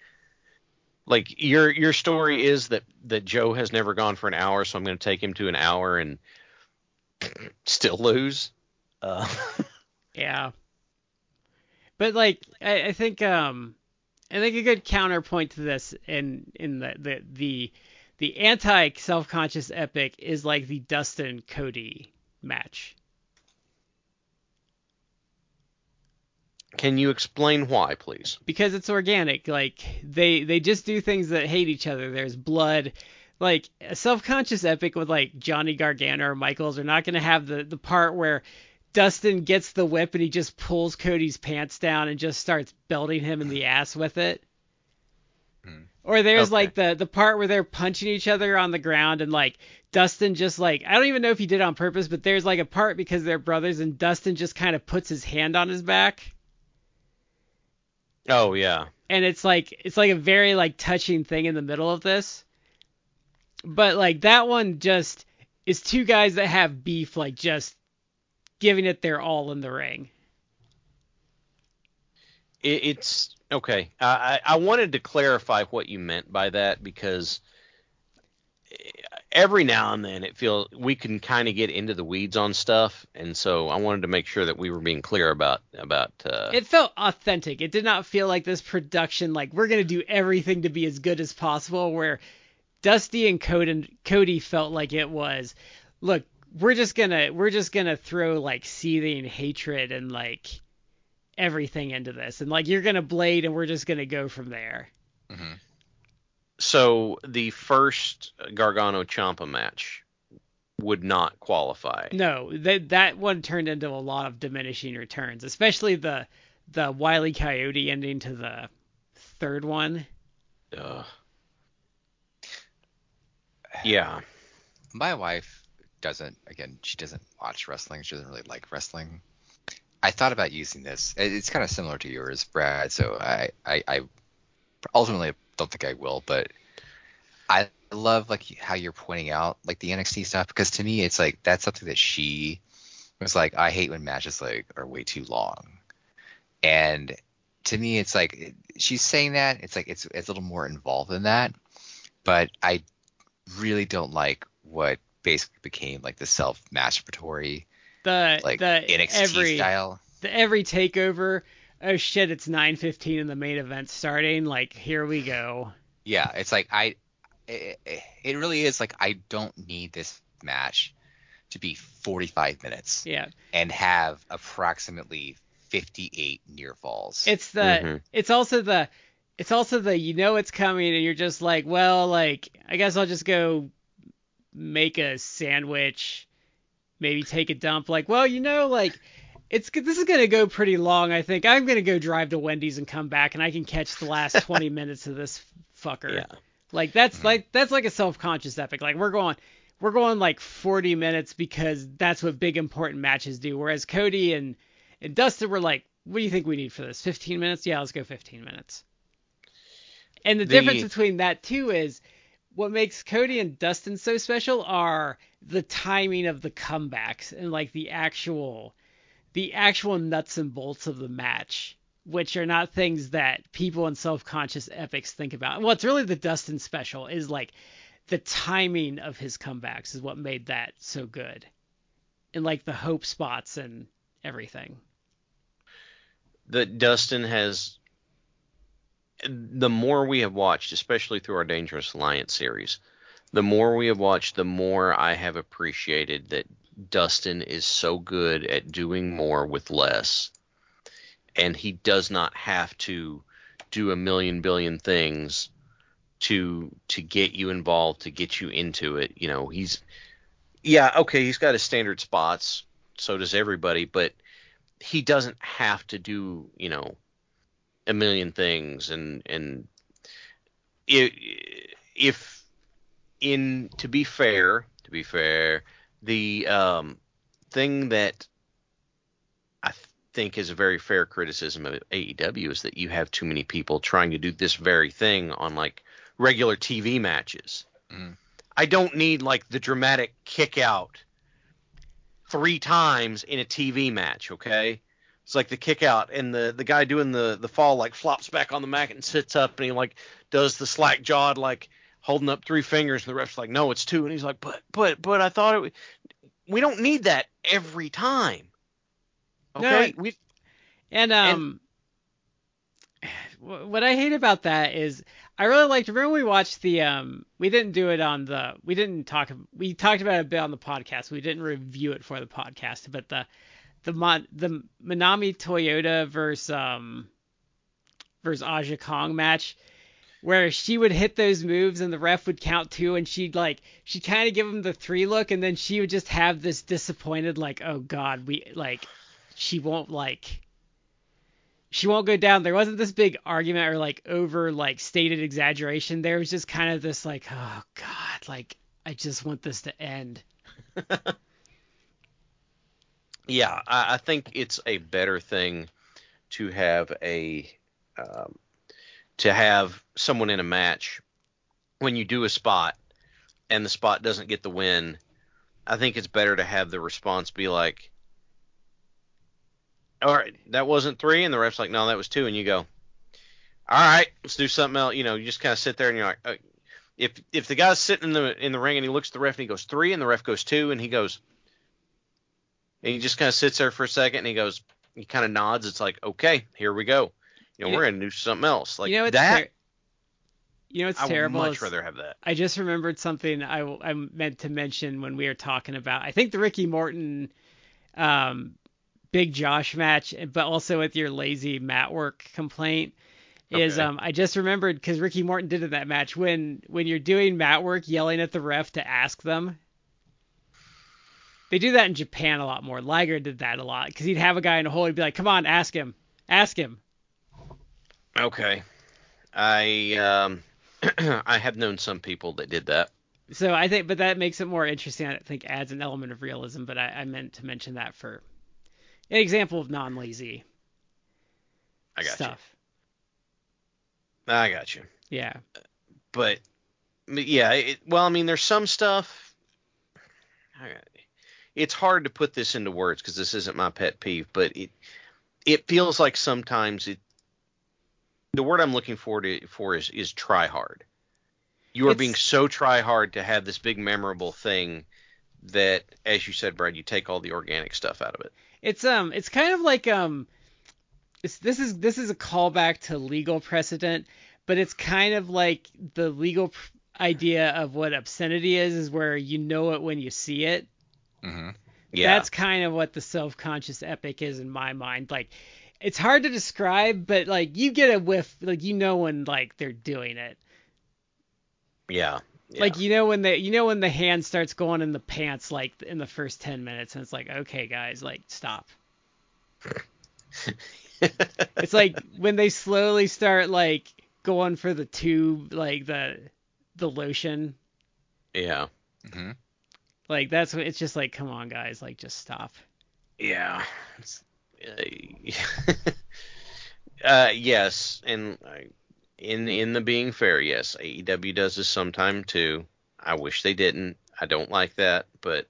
Like your your story is that that Joe has never gone for an hour, so I'm gonna take him to an hour and (clears throat) still lose. Uh, (laughs) yeah. But like I, I think um I think a good counterpoint to this in in the the the, the anti self conscious epic is like the Dustin Cody match. can you explain why, please? because it's organic. Like they they just do things that hate each other. There's blood. like a self-conscious epic with like Johnny Gargano or Michaels are not going to have the the part where Dustin gets the whip and he just pulls Cody's pants down and just starts belting him in the ass with it. Hmm. Or there's Okay. like the the part where they're punching each other on the ground and like Dustin just like I don't even know if he did it on purpose, but there's like a part because they're brothers and Dustin just kind of puts his hand on his back Oh yeah. and it's like it's like a very like touching thing in the middle of this. But like that one just is two guys that have beef like just giving it their all in the ring. It, it's okay. I, I wanted to clarify what you meant by that because every now and then it feels we can kind of get into the weeds on stuff, and so I wanted to make sure that we were being clear about about. Uh, It felt authentic. It did not feel like this production like we're gonna do everything to be as good as possible. Where Dusty and Cody, Cody felt like it was, look, we're just gonna we're just gonna throw like seething hatred and like everything into this, and like you're gonna blade, and we're just gonna go from there. hmm so the first Gargano Ciampa match would not qualify. No, that that one turned into a lot of diminishing returns, especially the the Wiley Coyote ending to the third one. Ugh. Yeah. My wife doesn't. Again, she doesn't watch wrestling. She doesn't really like wrestling. I thought about using this. It's kind of similar to yours, Brad. So I, I, I ultimately don't think I will, but I love like how you're pointing out like the NXT stuff because to me it's like that's something that she was like I hate when matches like are way too long, and to me it's like she's saying that it's like it's it's a little more involved than that, but I really don't like what basically became like the self masturbatory The like the NXT every style. the every takeover. Oh shit! It's 9:15 and the main event starting. Like here we go. Yeah, it's like I, it, it really is like I don't need this match to be 45 minutes Yeah, and have approximately 58 near falls. it's the Mhm. it's also the it's also the you know it's coming and you're just like well like I guess I'll just go make a sandwich, maybe take a dump. Like well you know like it's this is gonna go pretty long. I think I'm gonna go drive to Wendy's and come back and I can catch the last (laughs) 20 minutes of this fucker. Yeah. Like that's mm-hmm. like that's like a self-conscious epic. Like we're going we're going like 40 minutes because that's what big important matches do. Whereas Cody and and Dustin were like, what do you think we need for this? 15 minutes? Yeah, let's go 15 minutes. And the, The- difference between that too is what makes Cody and Dustin so special are the timing of the comebacks and like the actual the actual nuts and bolts of the match, which are not things that people in self-conscious epics think about. It's really the Dustin special is like the timing of his comebacks is what made that so good. And like the hope spots and everything. that Dustin has the more we have watched, especially through our Dangerous Alliance series, the more we have watched, the more I have appreciated that Dustin is so good at doing more with less. And he does not have to do a million billion things to to get you involved, to get you into it. You know, he's yeah, okay, he's got his standard spots, so does everybody, but he doesn't have to do you know a million things and and if, if in to be fair to be fair the um thing that I think is a very fair criticism of AEW is that you have too many people trying to do this very thing on like regular TV matches. Mhm. I don't need like the dramatic kick out three times in a TV match, okay? It's like the kick out and the the guy doing the the fall like flops back on the mat and sits up and he like does the slack jawed like holding up three fingers and the ref's like no it's two and he's like but but but I thought it was, we don't need that every time. Okay? I- we And um, wh- what I hate about that is I really liked. Remember when we watched the um, we didn't do it on the we didn't talk we talked about it a bit on the podcast. We didn't review it for the podcast, but the the Mon, the Manami Toyota versus um versus Aja Kong match. where she would hit those moves and the ref would count two and she'd like she'd kind of give him the three look and then she would just have this disappointed like oh god we like she won't like she won't go down there wasn't this big argument or like over like stated exaggeration there was just kind of this like oh god like i just want this to end (laughs) Yeah, I, I think it's a better thing to have a um, to have someone in a match when you do a spot and the spot doesn't get the win. I think it's better to have the response be like, "All right, that wasn't three," and the ref's like, "No, that was two," and you go, "All right, let's do something else." You know, you just kind of sit there and you're like, uh, if if the guy's sitting in the in the ring and he looks at the ref and he goes three, and the ref goes two, and he goes, and he just kind of sits there for a second and he goes, he kind of nods. It's like, okay, here we go. You know, You- we're gonna do something else. Like you know what's that. ter- you know what's I would much is- rather have that. I just remembered something I, I meant to mention when we were talking about. I think the Ricky Morton, um, Big Josh match, but also with your lazy mat work complaint, is Okay. um I just remembered because Ricky Morton did in that match when when you're doing mat work, yelling at the ref to ask them. They do that in Japan a lot more. Liger did that a lot because he'd have a guy in a hole. He'd be like, "Come on, ask him, ask him." Okay. I um (clears throat) I have known some people that did that. So I think, but that makes it more interesting. I think adds an element of realism. But I, I meant to mention that for an example of non-lazy I got stuff. you. I got you. Yeah. But yeah, it, well, I mean, there's some stuff. It's hard to put this into words because this isn't my pet peeve, but it it feels like sometimes it. The word I'm looking for to for is is try hard. You are It's- being so try hard to have this big memorable thing that, as you said, Brad, you take all the organic stuff out of it. It's um, it's kind of like um, it's, this is this is a callback to legal precedent, but it's kind of like the legal pr- idea of what obscenity is, is where you know it when you see it. Hmm Yeah. That's kind of what the self-conscious epic is in my mind. Like, it's hard to describe, but like you get a whiff, like you know when like they're doing it. yeah. yeah. Like you know when the you know when the hand starts going in the pants like in the first ten minutes, and it's like okay guys, like stop. It's like (laughs) when they slowly start like going for the tube, like the the lotion. yeah. hmm Like that's it's just like come on guys, like just stop. Yeah. Uh, (laughs) uh, yes, and in in the being fair, yes, AEW does this sometime too. I wish they didn't. I don't like that, but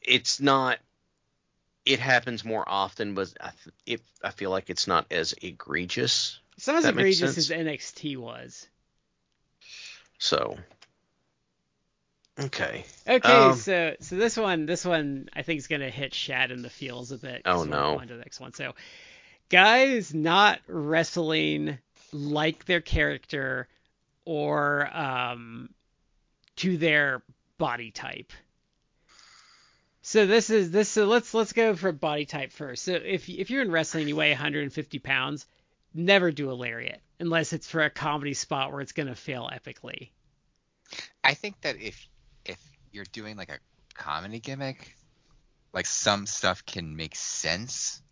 it's not. It happens more often, but I, th- it, I feel like it's not as egregious. It's not as egregious as. NXT was. So, okay. Okay, Um, so so this one this one I think is gonna hit Shad in the feels a bit. Oh, no. On to the next one. So guys not wrestling like their character or um to their body type. So this is this so let's let's go for body type first. So if if you're in wrestling you weigh 150 pounds, never do a lariat unless it's for a comedy spot where it's gonna fail epically. I think that if if you're doing like a comedy gimmick, like some stuff can make sense.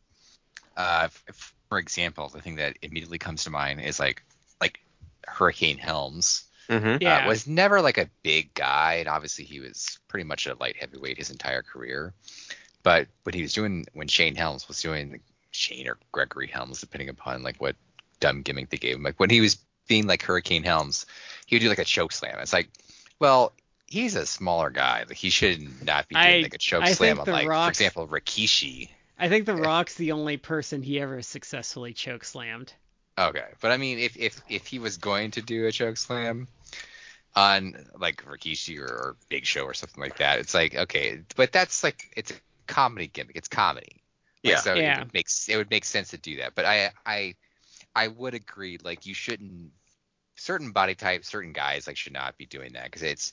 Uh, f- for example, the thing that immediately comes to mind is like like Hurricane Helms. Mm-hmm. Yeah. uh, was never like a big guy, and obviously he was pretty much a light heavyweight his entire career. But what he was doing when Shane Helms was doing Shane or Gregory Helms, depending upon like what dumb gimmick they gave him, like when he was being like Hurricane Helms, he would do like a choke slam. It's like, well, he's a smaller guy, like he should not be doing I- like a choke I slam on The like, for example, Rikishi. I think The Rock's the only person he ever successfully choke slammed. Okay, but I mean, if if if he was going to do a choke slam on like Rikishi or, or Big Show or something like that, it's like okay, but that's like it's a comedy gimmick. It's comedy. Like, Yeah. So Yeah. it would make it would make sense to do that. But I I I would agree. Like you shouldn't certain body types, certain guys like should not be doing that because it's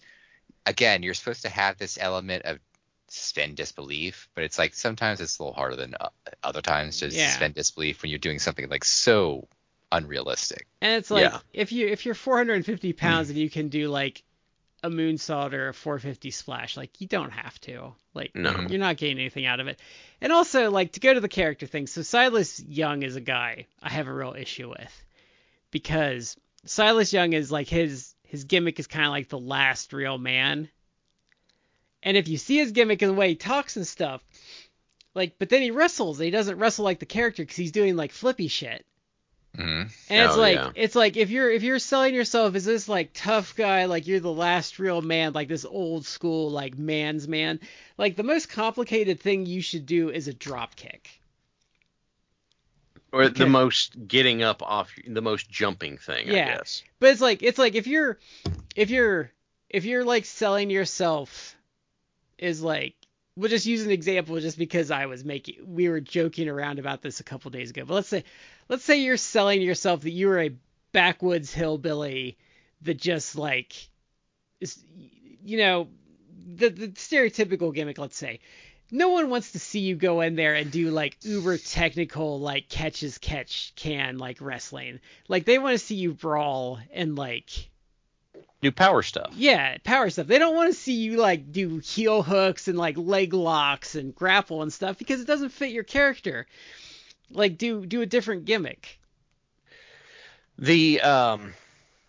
again you're supposed to have this element of suspend disbelief, but it's like sometimes it's a little harder than uh, other times to Yeah. suspend disbelief when you're doing something like so unrealistic. And it's like Yeah. if you if you're 450 pounds and you can do like a moonsault or a 450 splash, like you don't have to. Like No. you're not getting anything out of it. And also like to go to the character thing. So Silas Young is a guy I have a real issue with because Silas Young is like his his gimmick is kind of like the last real man. And if you see his gimmick and the way he talks and stuff, like but then he wrestles, and he doesn't wrestle like the character because he's doing like flippy shit. Mm-hmm. And it's Oh, like yeah. it's like if you're if you're selling yourself as this like tough guy, like you're the last real man, like this old school like man's man, like the most complicated thing you should do is a drop kick. Or the most getting up off, the most jumping thing, I Yeah. guess. But it's like it's like if you're if you're if you're like selling yourself is like we'll just use an example just because I was making we were joking around about this a couple days ago. But let's say let's say you're selling yourself that you're a backwoods hillbilly that just like is you know the the stereotypical gimmick let's say no one wants to see you go in there and do like uber technical like catch as catch can like wrestling like they want to see you brawl and like Do power stuff. yeah power stuff they don't want to see you like do heel hooks and like leg locks and grapple and stuff because it doesn't fit your character like do do a different gimmick The um,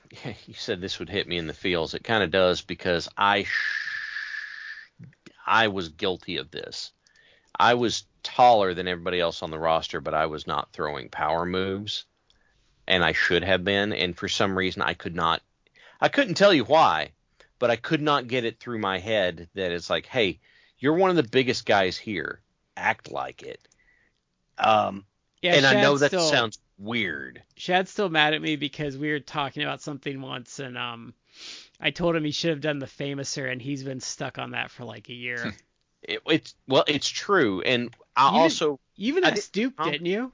(laughs) you said this would hit me in the feels. It kind of does because I I was guilty of this. I was taller than everybody else on the roster, but I was not throwing power moves, and I should have been. And for some reason, I could not. I couldn't tell you why, but I could not get it through my head that it's like, hey, you're one of the biggest guys here. Act like it. Um, yeah and I know that still, sounds weird. Shad's still mad at me because we were talking about something once and um I told him he should have done the Fameasser and he's been stuck on that for like a year. (laughs) It, it's well, it's true, and I You also, even I asked Duke, huh? didn't you?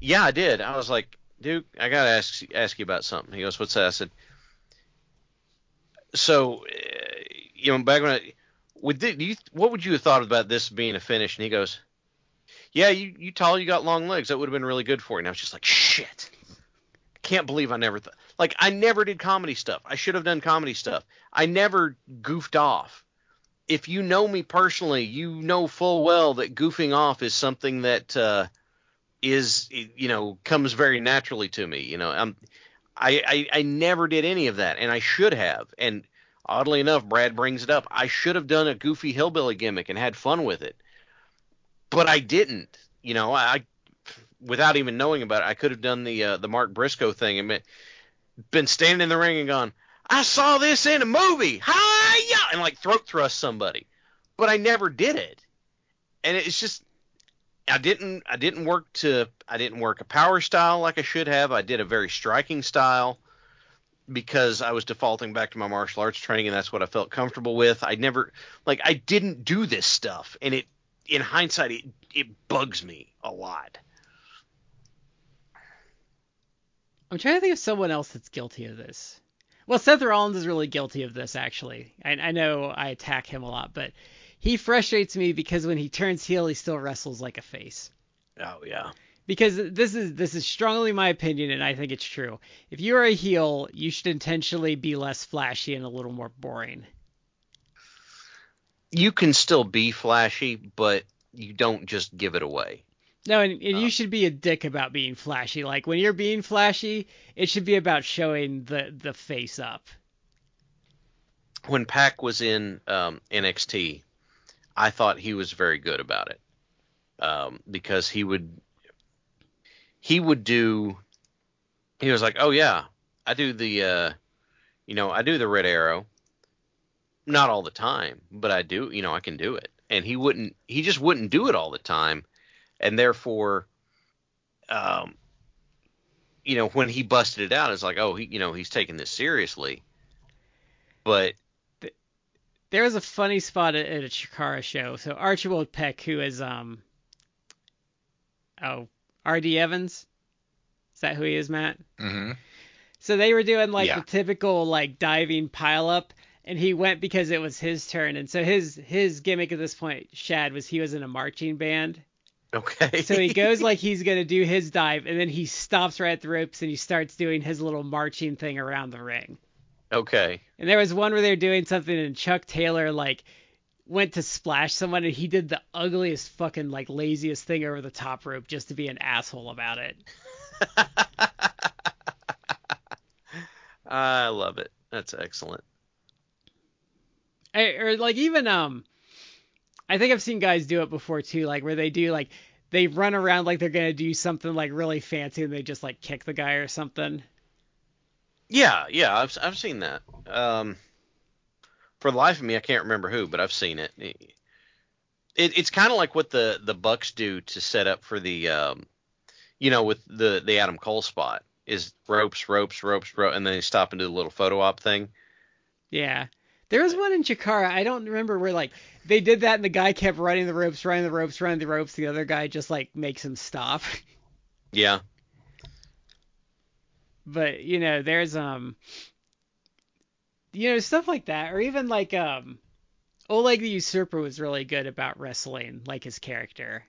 yeah, I did. I was like, Duke, I gotta ask ask you about something. He goes, "What's that?" I said, "So, uh, you know, back when I, would you, what would you have thought about this being a finish?" And he goes, "Yeah, you you tall, you got long legs. That would have been really good for you." And I was just like, "Shit." Can't believe I never thought. Like I never did comedy stuff. I should have done comedy stuff. I never goofed off. If you know me personally, you know full well that goofing off is something that uh, is you know comes very naturally to me. You know, I'm I, I I never did any of that, and I should have. And oddly enough, Brad brings it up. I should have done a goofy hillbilly gimmick and had fun with it, but I didn't. You know, I without even knowing about it, I could have done the uh, the Mark Briscoe thing and been standing in the ring and gone, I saw this in a movie, hi and like throat thrust somebody, but I never did it, and it's just I didn't I didn't work to I didn't work a power style like I should have. I did a very striking style because I was defaulting back to my martial arts training and that's what I felt comfortable with. I never like I didn't do this stuff and it in hindsight it it bugs me a lot. I'm trying to think of someone else that's guilty of this. Well, Seth Rollins is really guilty of this, actually. I, I know I attack him a lot, but he frustrates me because when he turns heel, he still wrestles like a face. Oh yeah. Because this is this is strongly my opinion, and I think it's true. If you are a heel, you should intentionally be less flashy and a little more boring. You can still be flashy, but you don't just give it away. No, and, and you should be a dick about being flashy. Like when you're being flashy, it should be about showing the the face up. when Pac was in um, NXT, I thought he was very good about it um, because he would he would do he was like, oh yeah, I do the uh, you know I do the red arrow, not all the time, but I do you know I can do it, and he wouldn't he just wouldn't do it all the time, and therefore, um, you know when he busted it out, it's like oh he you know he's taking this seriously, but There was a funny spot at, at a Chikara show. So Archibald Peck, who is um oh R.D. Evans, is that who he is, Matt? Mm-hmm. So they were doing like Yeah. the typical like diving pile up, and he went because it was his turn. And so his his gimmick at this point, Shad, was he was in a marching band, Okay. So he goes like (laughs) he's gonna do his dive, and then he stops right at the ropes and he starts doing his little marching thing around the ring. okay. And there was one where they were doing something, and Chuck Taylor like went to splash someone, and he did the ugliest fucking like laziest thing over the top rope just to be an asshole about it. (laughs) I love it. That's excellent. I, or like even um, I think I've seen guys do it before too, like where they do like they run around like they're gonna do something like really fancy, and they just like kick the guy or something. Yeah, yeah, I've I've seen that. Um, for the life of me, I can't remember who, but I've seen it. It, it's kind of like what the the Bucks do to set up for the, um, you know, with the the Adam Cole spot is ropes, ropes, ropes, ropes, and then they stop and do the little photo op thing. Yeah. There was one in Chikara. I don't remember where like they did that and the guy kept running the ropes, running the ropes, running the ropes. The other guy just like makes him stop. (laughs) Yeah, but you know, there's um you know, stuff like that. Or even like um Oleg the Usurper was really good about wrestling, like his character.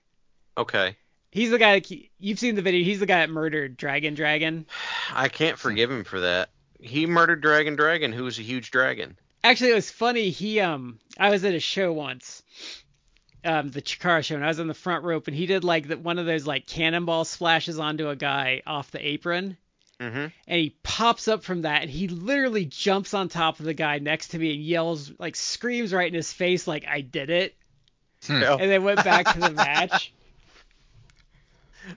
okay. He's the guy that, you've seen the video, he's the guy that murdered Dragon Dragon. (sighs) I can't forgive him for that. He murdered Dragon Dragon, who was a huge dragon. Actually, it was funny. He um, I was at a show once, um, the Chikara show, and I was on the front rope, and he did like the, one of those like cannonball splashes onto a guy off the apron, Mm-hmm. and he pops up from that, and he literally jumps on top of the guy next to me and yells like screams right in his face like I did it, Hmm. and then went back to the match. (laughs)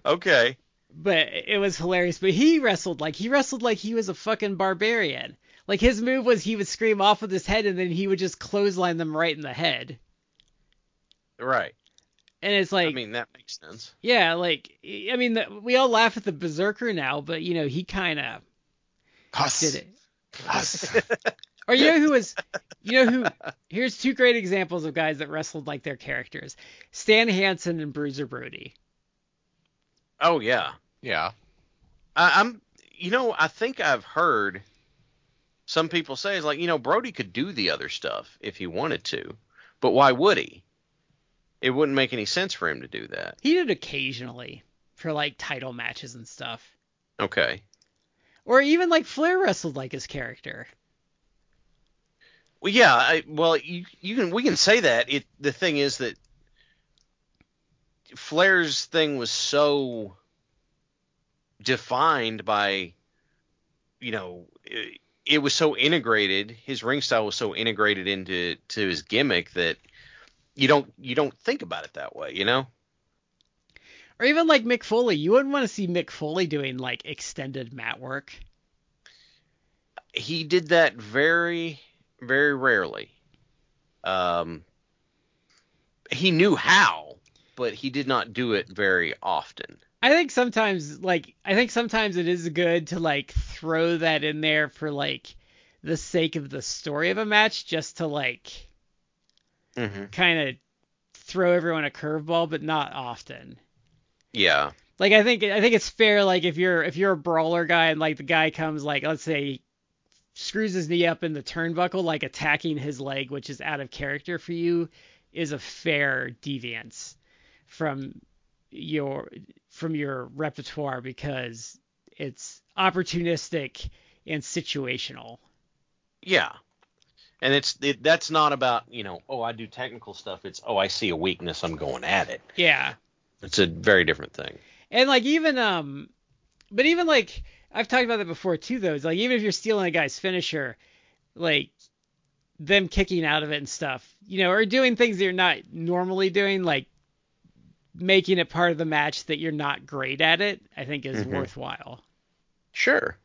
Okay. But it was hilarious. But he wrestled like he wrestled like he was a fucking barbarian. Like his move was he would scream off with his head and then he would just clothesline them right in the head. Right. And it's like I mean, that makes sense. Yeah, like I mean, the, we all laugh at the berserker now, but you know he kind of Huss. did it. Huss. (laughs) Or you know who was, you know who? Here's two great examples of guys that wrestled like their characters: Stan Hansen and Bruiser Brody. Oh yeah. yeah. I, I'm. You know, I think I've heard some people say it's like you know Brody could do the other stuff if he wanted to, but why would he? It wouldn't make any sense for him to do that. He did occasionally for like title matches and stuff, Okay. or even like Flair wrestled like his character. Well, yeah. I, well, you you can we can say that. It the thing is that Flair's thing was so defined by, you know, it, was so integrated. His ring style was so integrated into to his gimmick that you don't you don't think about it that way. You know. Or even like Mick Foley. You wouldn't want to see Mick Foley doing like extended mat work. he did that very very rarely um he knew how but he did not do it very often I think sometimes like I think sometimes it is good to like throw that in there for like the sake of the story of a match just to like mm-hmm. kind of throw everyone a curveball but not often. yeah Like I think I think it's fair like if you're if you're a brawler guy and like the guy comes like let's say screws his knee up in the turnbuckle like attacking his leg which is out of character for you is a fair deviance from your from your repertoire because it's opportunistic and situational. yeah and it's it, that's not about you know oh i do technical stuff it's oh i see a weakness i'm going at it Yeah. it's a very different thing And like even um but even like I've talked about that before too though. It's like even if you're stealing a guy's finisher, like them kicking out of it and stuff, you know, or doing things that you're not normally doing, like making it part of the match that you're not great at it, I think is Mhm. worthwhile. sure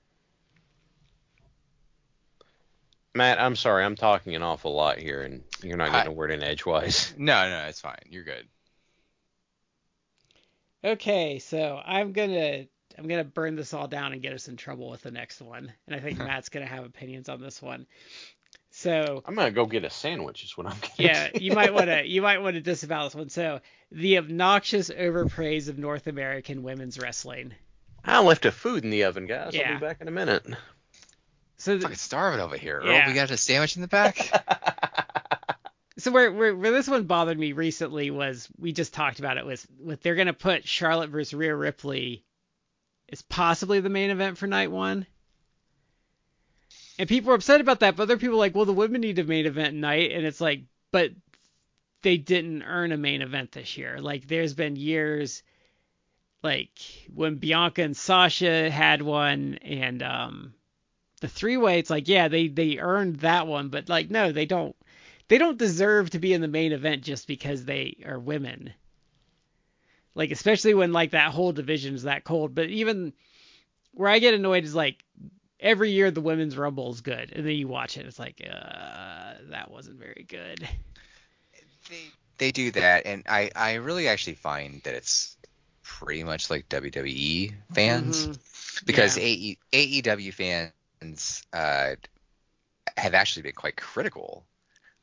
matt i'm sorry i'm talking an awful lot here and you're not getting I- a word in edgewise (laughs) No, no, it's fine. You're good. Okay, so I'm gonna I'm gonna burn this all down and get us in trouble with the next one, and I think (laughs) Matt's gonna have opinions on this one. So i'm gonna go get a sandwich is what i'm getting yeah, (laughs) you might want to you might want to disavow this one. So the obnoxious overpraise of North American women's wrestling. I left a food in the oven, guys. Yeah. I'll be back in a minute. So th- Fucking starving over here. Earl, Yeah. we got a sandwich in the back. (laughs) so where, where where this one bothered me recently was we just talked about it was with they're gonna put Charlotte versus Rhea Ripley as possibly the main event for night one. And people are upset about that, but other people are like, well, the women need a main event night, and it's like, but they didn't earn a main event this year. Like there's been years like when Bianca and Sasha had one and um the three way it's like yeah they they earned that one. But like no they don't they don't deserve to be in the main event just because they are women. Like especially when like that whole division is that cold. But even where I get annoyed is like every year the women's rumble is good and then you watch it it's like uh that wasn't very good they they do that, and I I really actually find that it's pretty much like WWE fans Mhm. because Yeah. AE, AEW fans uh, have actually been quite critical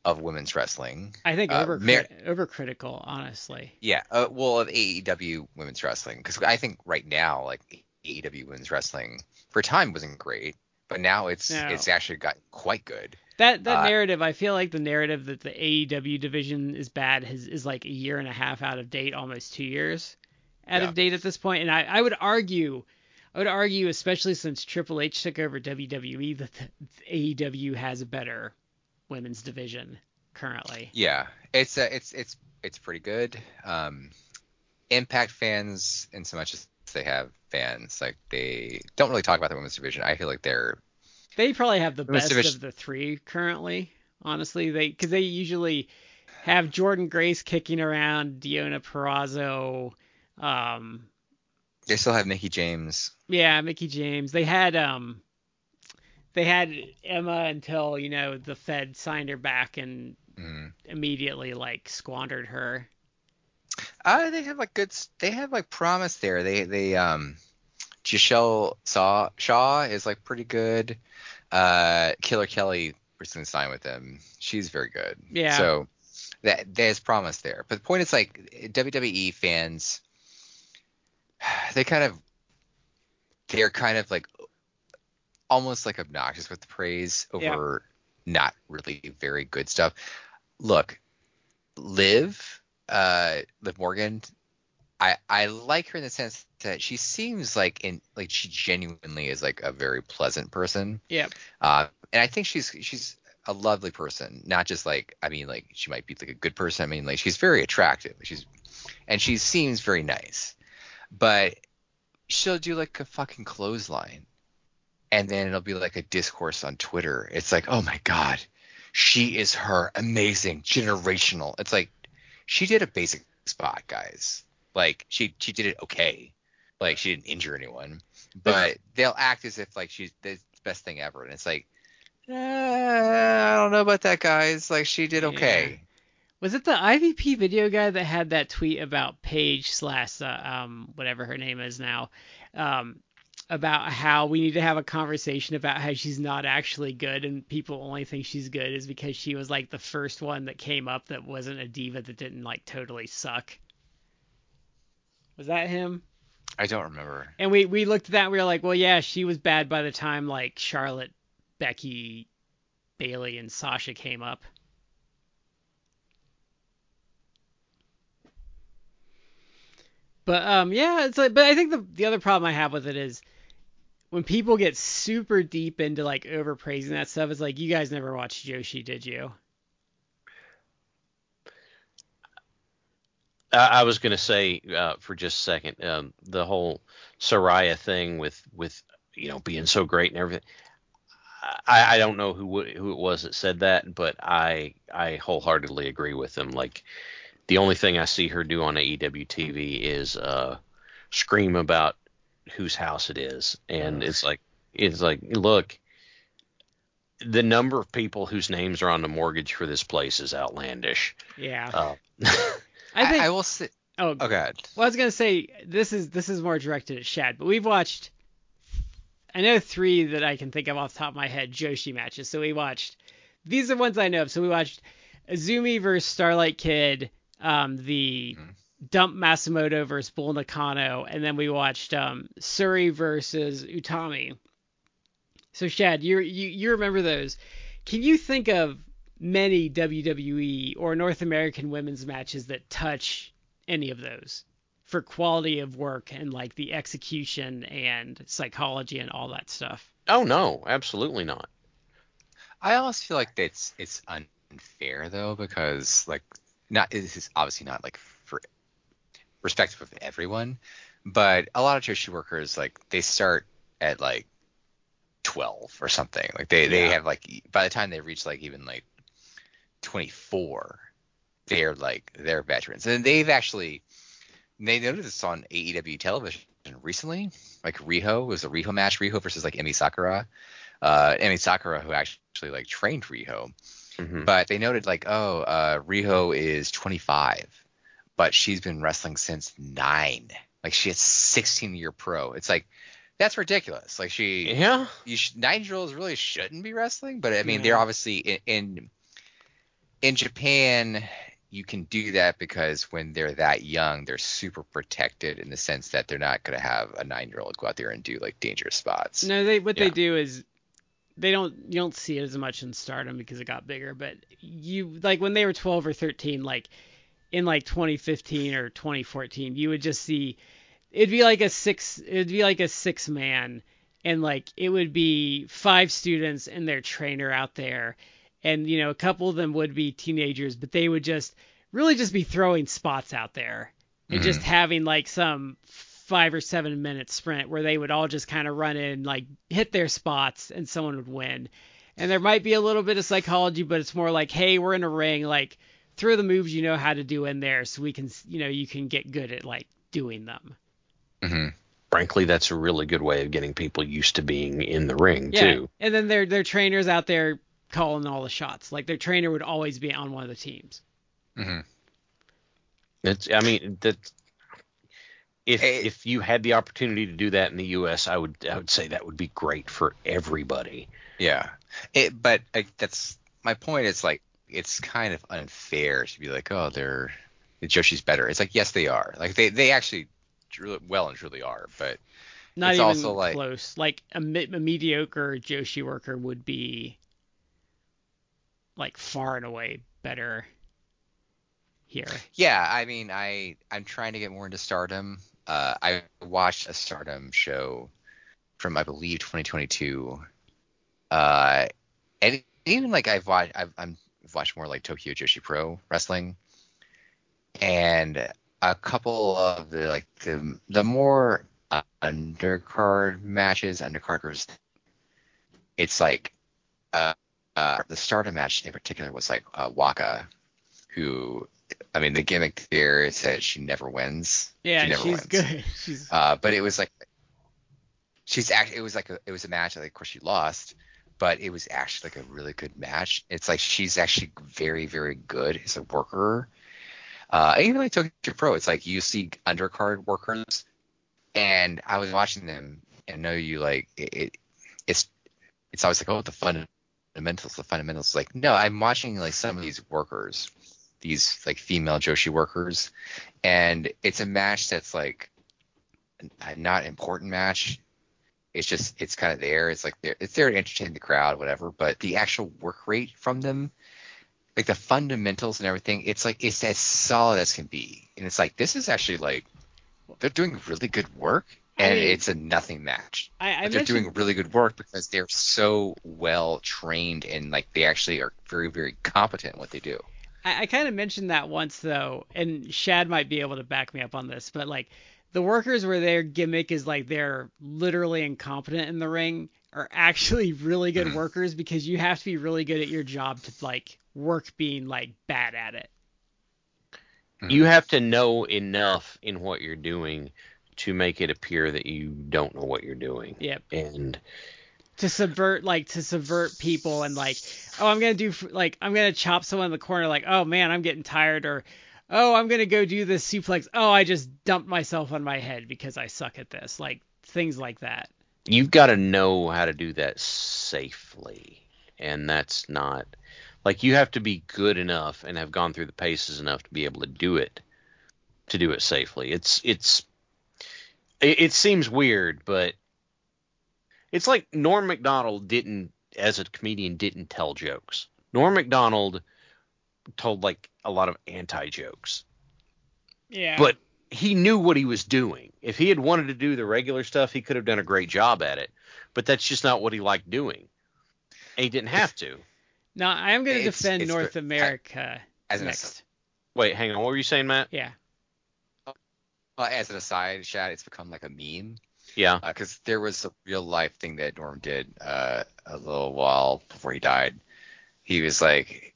of women's wrestling. I think Uh, over Mar- overcritical honestly Yeah, uh, well, of AEW women's wrestling because I think right now like AEW women's wrestling for a time wasn't great, but now it's No. it's actually got quite good. That that Uh, narrative, I feel like the narrative that the AEW division is bad has, is like a year and a half out of date, almost two years out Yeah. of date at this point. And I, I would argue, I would argue, especially since Triple H took over WWE, that the, AEW has a better women's division currently. Yeah, it's uh, it's it's it's pretty good. Um, Impact fans, in so much as they have fans, like they don't really talk about the women's division. I feel like they're They probably have the best division- of the three currently. Honestly, they because they usually have Jordynne Grace kicking around, Deonna Purrazzo. Um, they still have Mickie James. Yeah, Mickie James. They had um they had Emma until, you know, the Fed signed her back and Mm. immediately like squandered her. Uh, they have like good. They have like promise there. They they um, Gisele Shaw Shaw is like pretty good. Uh, Killer Kelly recently signed with them. She's very good. Yeah. So that there's promise there. But the point is like WWE fans, (sighs) they kind of they're kind of like almost like obnoxious with the praise Yeah. over not really very good stuff. Look, Liv, uh, Liv Morgan, I I like her in the sense that she seems like in like she genuinely is like a very pleasant person. Yeah. Uh, and I think she's she's a lovely person, not just like I mean like she might be like a good person. I mean like she's very attractive. She's and she seems very nice, but she'll do like a fucking clothesline, and then it'll be like a discourse on Twitter. It's like oh my god, she is her amazing generational. It's like she did a basic spot, guys. Like she she did it okay. Like she didn't injure anyone, but (laughs) they'll act as if like she's the best thing ever, and it's like, uh, I don't know about that, guys. Like she did okay. Was it the IVP video guy that had that tweet about Paige slash uh, um whatever her name is now, um about how we need to have a conversation about how she's not actually good and people only think she's good is because she was like the first one that came up that wasn't a diva that didn't like totally suck. Was that him? I don't remember. And we we looked at that and we were like, well, yeah, she was bad by the time like Charlotte, Becky, Bayley, and Sasha came up. But um, yeah, it's like, but I think the the other problem I have with it is when people get super deep into like overpraising that stuff. It's like you guys never watched Joshi, did you? I, was to say uh, for just a second, um, the whole Saraya thing with with you know being so great and everything. I, I don't know who who it was that said that, but I I wholeheartedly agree with them. Like the only thing I see her do on AEW TV is uh, scream about whose house it is, and it's like it's like look. The number of people whose names are on the mortgage for this place is outlandish. Yeah. Uh, (laughs) I think. I, will say. oh, Oh god. Well, I was gonna say this is this is more directed at Shad, but we've watched. I know three that I can think of off the top of my head Joshi matches. So we watched. These are ones I know of. So we watched Azumi versus Starlight Kid, um, the Mhm. Dump Matsumoto versus Bull Nakano, and then we watched um, Syuri versus Utami. So Shad, you you you remember those? Can you think of many WWE or North American women's matches that touch any of those for quality of work and like the execution and psychology and all that stuff. Oh no, absolutely not. I almost feel like it's it's unfair though because like not this is obviously not like for respective of everyone, but a lot of Joshi workers like they start at like 12 or something. Like they they have like by the time they reach like even like 24, they're like they're veterans, and they've actually they noticed this on AEW television recently. Like Riho it was a Riho match, Riho versus like Emi Sakura. Uh, Emi Sakura who actually like trained Riho, Mhm. but they noted like oh uh, Riho is 25, but she's been wrestling since nine. Like she has 16 year pro. It's like that's ridiculous. Like she Yeah. you sh- nine year olds really shouldn't be wrestling, but I mean Yeah. they're obviously in, in in Japan you can do that because when they're that young they're super protected in the sense that they're not going to have a nine year old go out there and do like dangerous spots. No, they what they do is they don't you don't see it as much in Stardom because it got bigger, but you like when they were 12 or 13 like in like 2015 or 2014, you would just see it'd be like a six it'd be like a six man and like it would be five students and their trainer out there. And you know a couple of them would be teenagers but they would just really just be throwing spots out there and just mm-hmm. having like some five or seven minute sprint where they would all just kind of run in like hit their spots and someone would win. And there might be a little bit of psychology but it's more like hey we're in a ring like throw the moves you know how to do in there so we can you know you can get good at like doing them mm-hmm. Frankly, that's a really good way of getting people used to being in the ring yeah too. and then their their trainers out there calling all the shots like their trainer would always be on one of the teams mm-hmm. It's I mean that if if you had the opportunity to do that in the US, I would I would say that would be great for everybody. Yeah. It, but uh, that's my point. It's like it's kind of unfair to be like, oh, they're Joshi's better. It's like yes, they are. Like they they actually well and truly are. But not It's even also like- close like a, a mediocre joshi worker would be like far and away better here yeah, I mean, I I'm trying to get more into Stardom. Uh, I watched a Stardom show from I believe 2022. Uh, and even like I've watched I've I'm I've watched more like Tokyo Joshi Pro wrestling, and a couple of the like the the more uh, undercard matches, undercarders. It's like uh, uh the starter match in particular was like uh, Waka, who I mean the gimmick there is that she never wins. yeah she never she's wins. good (laughs) she's Uh, but it was like she's act. It was like a, it was a match. Like, of course, she lost, but it was actually like a really good match. It's like she's actually very, very good as a worker. Uh, even like Tokyo Pro, it's like you see undercard workers, and I was watching them, and I know you like it. it it's it's always like oh the fundamentals, the fundamentals. Like no, I'm watching like some of these workers, these like female Joshi workers, and it's a match that's like a not important match. It's just it's kind of there. It's like there, it's there to entertain the crowd, whatever. But the actual work rate from them, like the fundamentals and everything, it's like it's as solid as can be. And it's like this is actually like they're doing really good work, I and mean- it's a nothing match. I, I But they're doing really good work because they're so well trained and like they actually are very very competent in what they do. I, I kind of mentioned that once though, and Shad might be able to back me up on this, but like the workers where their gimmick is like they're literally incompetent in the ring are actually (laughs) really good Mhm. workers because you have to be really good at your job to like work being like bad at it. You have to know enough in what you're doing to make it appear that you don't know what you're doing. Yep. And To subvert like to subvert people and like oh I'm gonna do like I'm gonna chop someone in the corner like oh man I'm getting tired or oh I'm gonna go do this suplex oh I just dumped myself on my head because I suck at this like things like that. you've got to know how to do that safely. And that's not like you have to be good enough and have gone through the paces enough to be able to do it to do it safely. It's it's it, it seems weird, but it's like Norm Macdonald didn't as a comedian didn't tell jokes. Norm Macdonald told like a lot of anti jokes, Yeah. but he knew what he was doing. If he had wanted to do the regular stuff, he could have done a great job at it. But that's just not what he liked doing. And he didn't have to. now I am going to defend it's North ver- I- America as an next. Wait, hang on. What were you saying, Matt? Yeah. Well, as an aside, Shad, it's become like a meme Yeah. because there was a real life thing that Norm did uh, a little while before he died. He was like,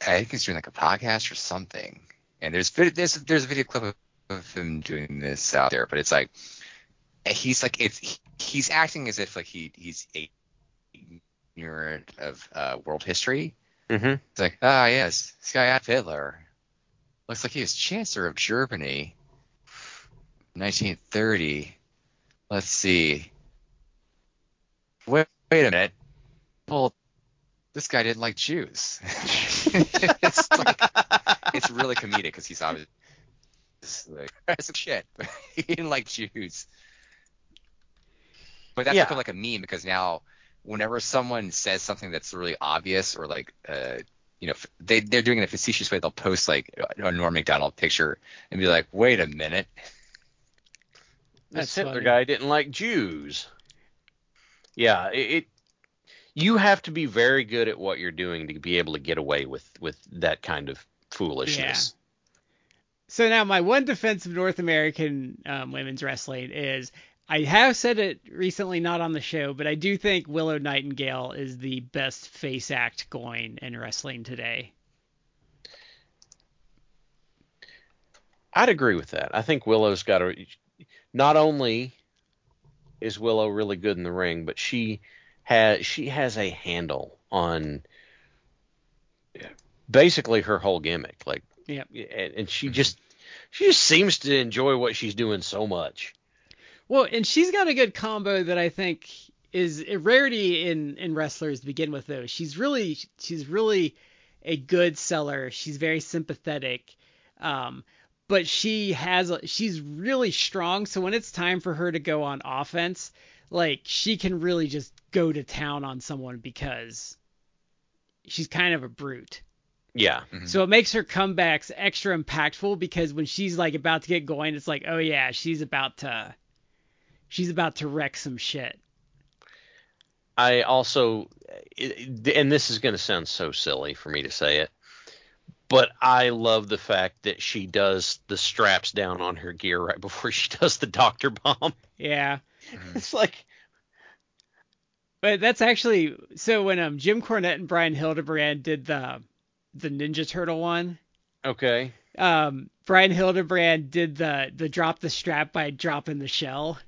I think he's doing like a podcast or something, and there's there's there's a video clip of, of him doing this out there, but it's like he's like it's he's acting as if like he he's ignorant of uh, world history. Mm-hmm. It's like, ah, yes, this guy Hitler. Looks like he was Chancellor of Germany. 1930. Let's see. Wait, wait a minute. Well, this guy didn't like Jews. (laughs) (laughs) it's like, it's really comedic because he's obviously like, that's shit. (laughs) he didn't like Jews. But that's Yeah. become like a meme because now, whenever someone says something that's really obvious or like, uh, you know, they they're doing it in a facetious way. They'll post like a Norm Macdonald picture and be like, "Wait a minute, This That's Hitler funny. guy didn't like Jews. Yeah, it, it. You have to be very good at what you're doing to be able to get away with with that kind of foolishness. Yeah. So now my one defense of North American um, women's wrestling is I have said it recently, not on the show, but I do think Willow Nightingale is the best face act going in wrestling today. I'd agree with that. I think Willow's got a. Not only is Willow really good in the ring, but she has she has a handle on basically her whole gimmick. Like, Yep. and, and she just she just seems to enjoy what she's doing so much. Well, and she's got a good combo that I think is a rarity in in wrestlers to begin with. Though she's really she's really a good seller. She's very sympathetic, um, but she has she's really strong. So when it's time for her to go on offense, like she can really just go to town on someone because she's kind of a brute. Yeah, mm-hmm. So it makes her comebacks extra impactful because when she's like about to get going, it's like, oh yeah, she's about to, she's about to wreck some shit. I also, and this is going to sound so silly for me to say it, but I love the fact that she does the straps down on her gear right (laughs) before she does the doctor bomb. Yeah, It's like, but that's actually so when um Jim Cornette and Brian Hildebrand did the the Ninja Turtle one, okay, um Brian Hildebrand did the the drop the strap by dropping the shell.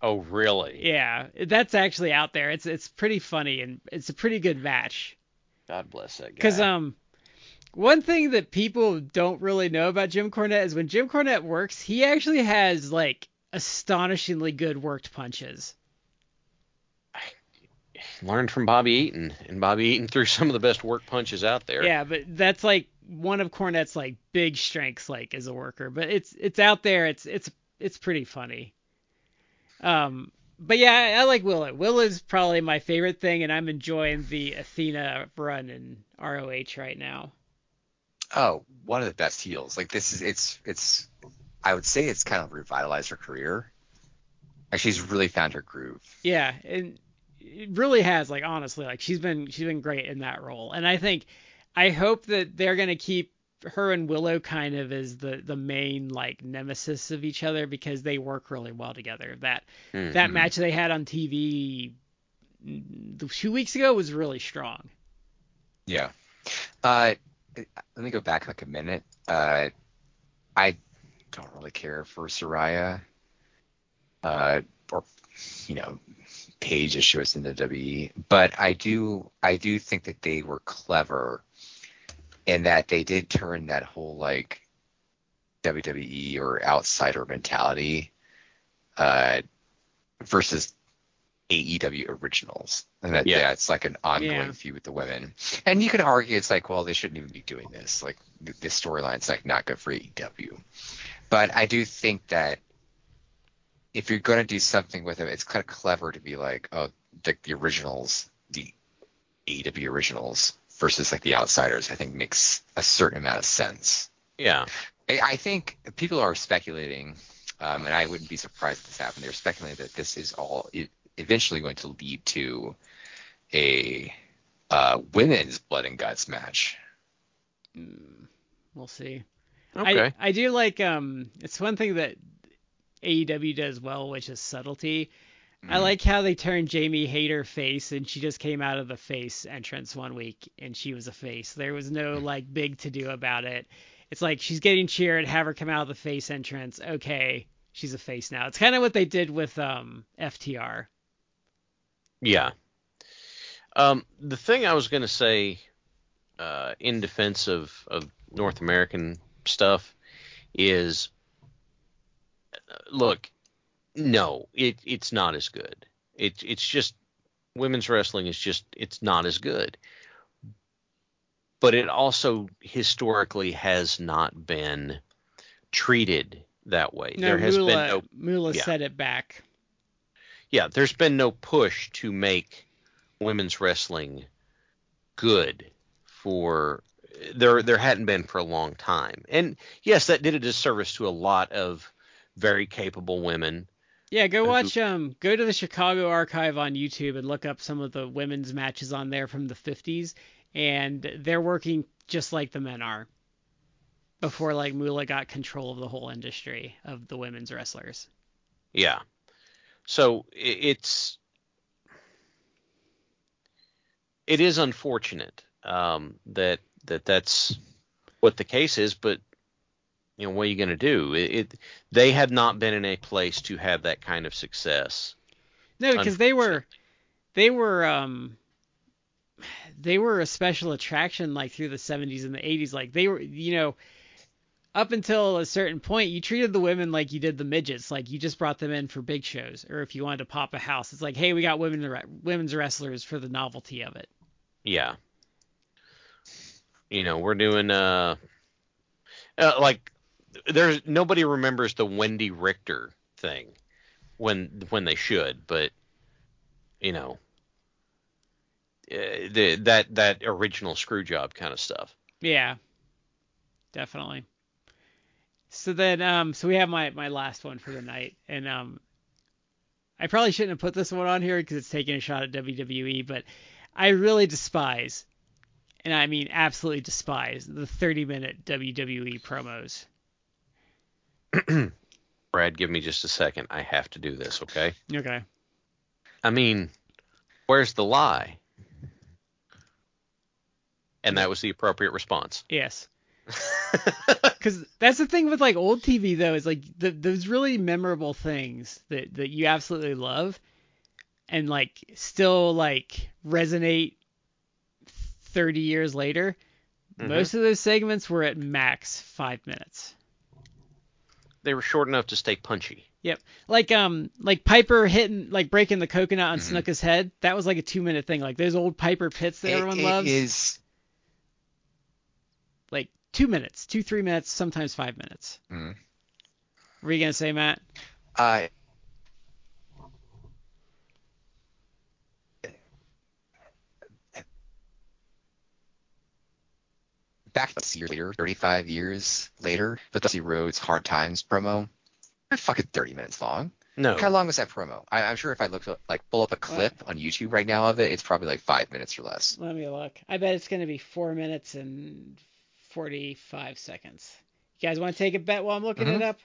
oh really? Yeah, that's actually out there. It's it's pretty funny and it's a pretty good match. God bless that guy. Because um, one thing that people don't really know about Jim Cornette is when Jim Cornette works, he actually has like astonishingly good worked punches. learned from Bobby Eaton, and Bobby Eaton threw some of the best work punches out there. Yeah, but that's like one of Cornette's like big strengths, like as a worker. But it's it's out there. It's it's it's pretty funny. Um, but yeah, I, I like Willow. Willow's probably my favorite thing, and I'm enjoying the Athena run in ROH right now. oh, one of the best heels. Like this is it's it's I would say it's kind of revitalized her career. Like she's really found her groove. Yeah, and it really has like honestly like she's been she's been great in that role. And I think I hope that they're going to keep her and Willow kind of as the the main like nemesis of each other because they work really well together. That Mhm. that match they had on TV 2 weeks ago was really strong. Yeah. Uh, let me go back like a minute. Uh, I don't really care for Saraya. Uh, or you know, Paige as she was in the WWE, but I do I do think that they were clever in that they did turn that whole like WWE or outsider mentality uh, versus AEW originals, and that Yeah. yeah, it's like an ongoing Yeah. feud with the women. And you could argue it's like, well, they shouldn't even be doing this. Like th- this storyline's like not good for AEW. But I do think that if you're going to do something with it, it's kind of clever to be like, oh, the, the originals, the AEW originals versus like the outsiders, I think makes a certain amount of sense. Yeah. I, I think people are speculating, um, and I wouldn't be surprised if this happened. They're speculating that this is all eventually going to lead to a uh, women's blood and guts match. We'll see. Okay. I, I do like um it's one thing that AEW does well, which is subtlety. Mm-hmm. I like how they turned Jamie Hayter face and she just came out of the face entrance one week and she was a face. There was no like big to do about it. It's like she's getting cheered, have her come out of the face entrance. Okay, she's a face now. It's kind of what they did with um FTR. Yeah. Um, the thing I was going to say uh, in defense of, of North American stuff is look, no, it, it's not as good. It, it's just women's wrestling is just it's not as good. But it also historically has not been treated that way. No, there has Moolah, been no Moolah yeah. set it back. yeah, there's been no push to make women's wrestling good for there there hadn't been for a long time. And yes, that did a disservice to a lot of very capable women. Yeah, go watch um go to the Chicago archive on YouTube and look up some of the women's matches on there from the 50s and they're working just like the men are. Before like Moolah got control of the whole industry of the women's wrestlers. Yeah. So it's it is unfortunate um, that that that's what the case is, but you know what are you going to do? It, it they have not been in a place to have that kind of success. No, because they were they were um they were a special attraction like through the 70s and the 80s like they were you know up until a certain point you treated the women like you did the midgets like you just brought them in for big shows or if you wanted to pop a house it's like hey we got women women's wrestlers for the novelty of it Yeah. You know, we're doing uh, uh like there's nobody remembers the Wendi Richter thing when when they should, but you know, uh, the that that original screw job kind of stuff. yeah definitely so then um so we have my my last one for the night and um I probably shouldn't have put this one on here because it's taking a shot at WWE, but I really despise, and I mean absolutely despise, the 30 minute WWE promos. (clears throat) Brad, give me just a second. I have to do this, okay? Okay. I mean, where's the lie? And that was the appropriate response. Yes. (laughs) Because that's the thing with like old TV though is like the, those really memorable things that that you absolutely love, and like still like resonate 30 years later. Mhm. Most of those segments were at max five minutes. they were short enough to stay punchy. Yep. Like um like Piper hitting like breaking the coconut on Mhm. Snuka's head. That was like a two minute thing. Like those old Piper pits that It- everyone it loves. is- Like two minutes, two three minutes, sometimes five minutes. Mhm. Were you gonna say Matt? Uh, back a year later, 35 years later, the Dusty Rhodes Hard Times promo, not fucking 30 minutes long. No. How long was that promo? I, I'm sure if I look up, like pull up a clip on YouTube right now of it, it's probably like five minutes or less. Let me look. I bet it's gonna be four minutes and forty five seconds. You guys want to take a bet while I'm looking it Mhm. up?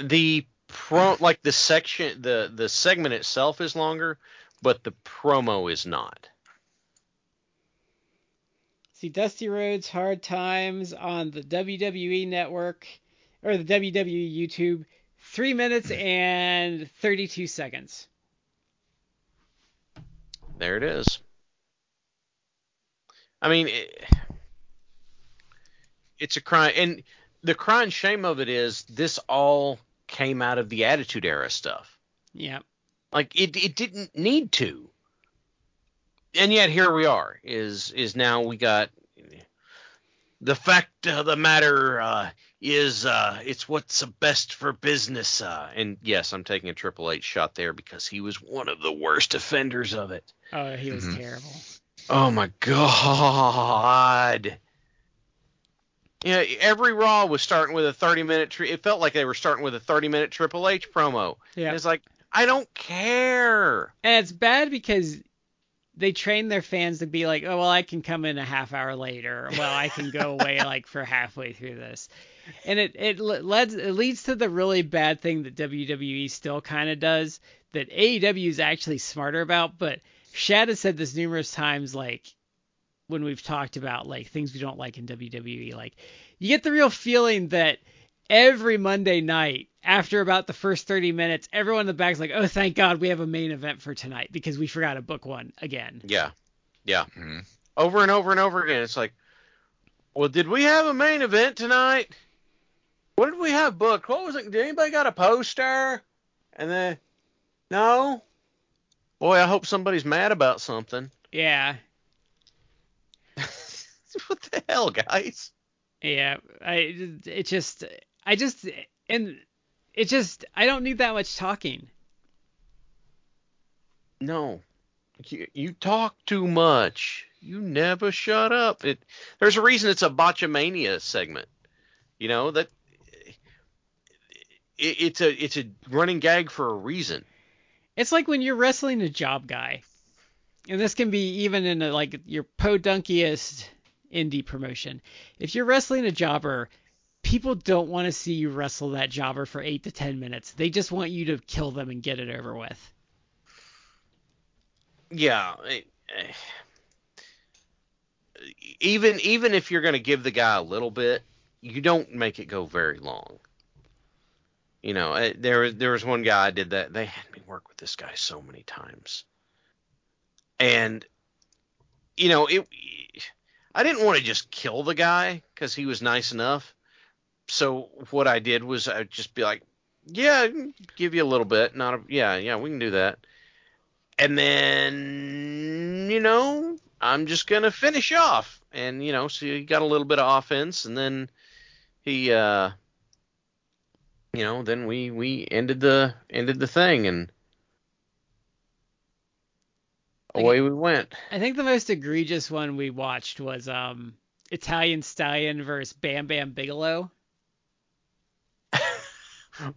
the pro like the section the the segment itself is longer, but the promo is not. See Dusty Rhodes Hard Times on the WWE Network or the WWE YouTube, three minutes (laughs) and thirty two seconds. There it is. I mean, it, it's a crime, and the crying shame of it is this all came out of the Attitude Era stuff. Yep. Like it, it didn't need to, and yet here we are. Is is now we got the fact of the matter uh, is uh, it's what's best for business. Uh, and yes, I'm taking a Triple H shot there because he was one of the worst offenders of it. Oh, he was Mhm. terrible. Oh my god. Yeah, every Raw was starting with a 30 minute. Tri- it felt like they were starting with a 30 minute Triple H promo. Yeah. And it's like I don't care. And it's bad because they train their fans to be like, oh well, I can come in a half hour later. Well, I can go away (laughs) like for halfway through this, and it it leads it leads to the really bad thing that WWE still kind of does that AEW is actually smarter about. But Shad has said this numerous times, like when we've talked about like things we don't like in WWE, like you get the real feeling that every Monday night after about the first 30 minutes, everyone in the back's like, oh, thank God we have a main event for tonight because we forgot to book one again. Yeah. Yeah. Mhm. Over and over and over again. It's like, well, did we have a main event tonight? What did we have booked? What was it? Did anybody got a poster? And then, no. Boy, I hope somebody's mad about something. Yeah. (laughs) what the hell, guys? Yeah. I, it just, I just, and it just, I don't need that much talking. No. You, you talk too much. You never shut up. It there's a reason it's a botchamania segment. You know that it, it's a it's a running gag for a reason. It's like when you're wrestling a job guy, and this can be even in a, like your podunkiest indie promotion. If you're wrestling a jobber, people don't want to see you wrestle that jobber for eight to ten minutes. They just want you to kill them and get it over with. Yeah. even even if you're going to give the guy a little bit, you don't make it go very long. You know, there was there was one guy I did that. They had me work with this guy so many times, and you know it. I didn't want to just kill the guy because he was nice enough. So what I did was I'd just be like, "Yeah, give you a little bit, not a yeah, yeah, we can do that." And then you know I'm just gonna finish off, and you know so he got a little bit of offense, and then he uh you know then we we ended the ended the thing and away we went. I think the most egregious one we watched was um Italian Stallion versus Bam Bam Bigelow.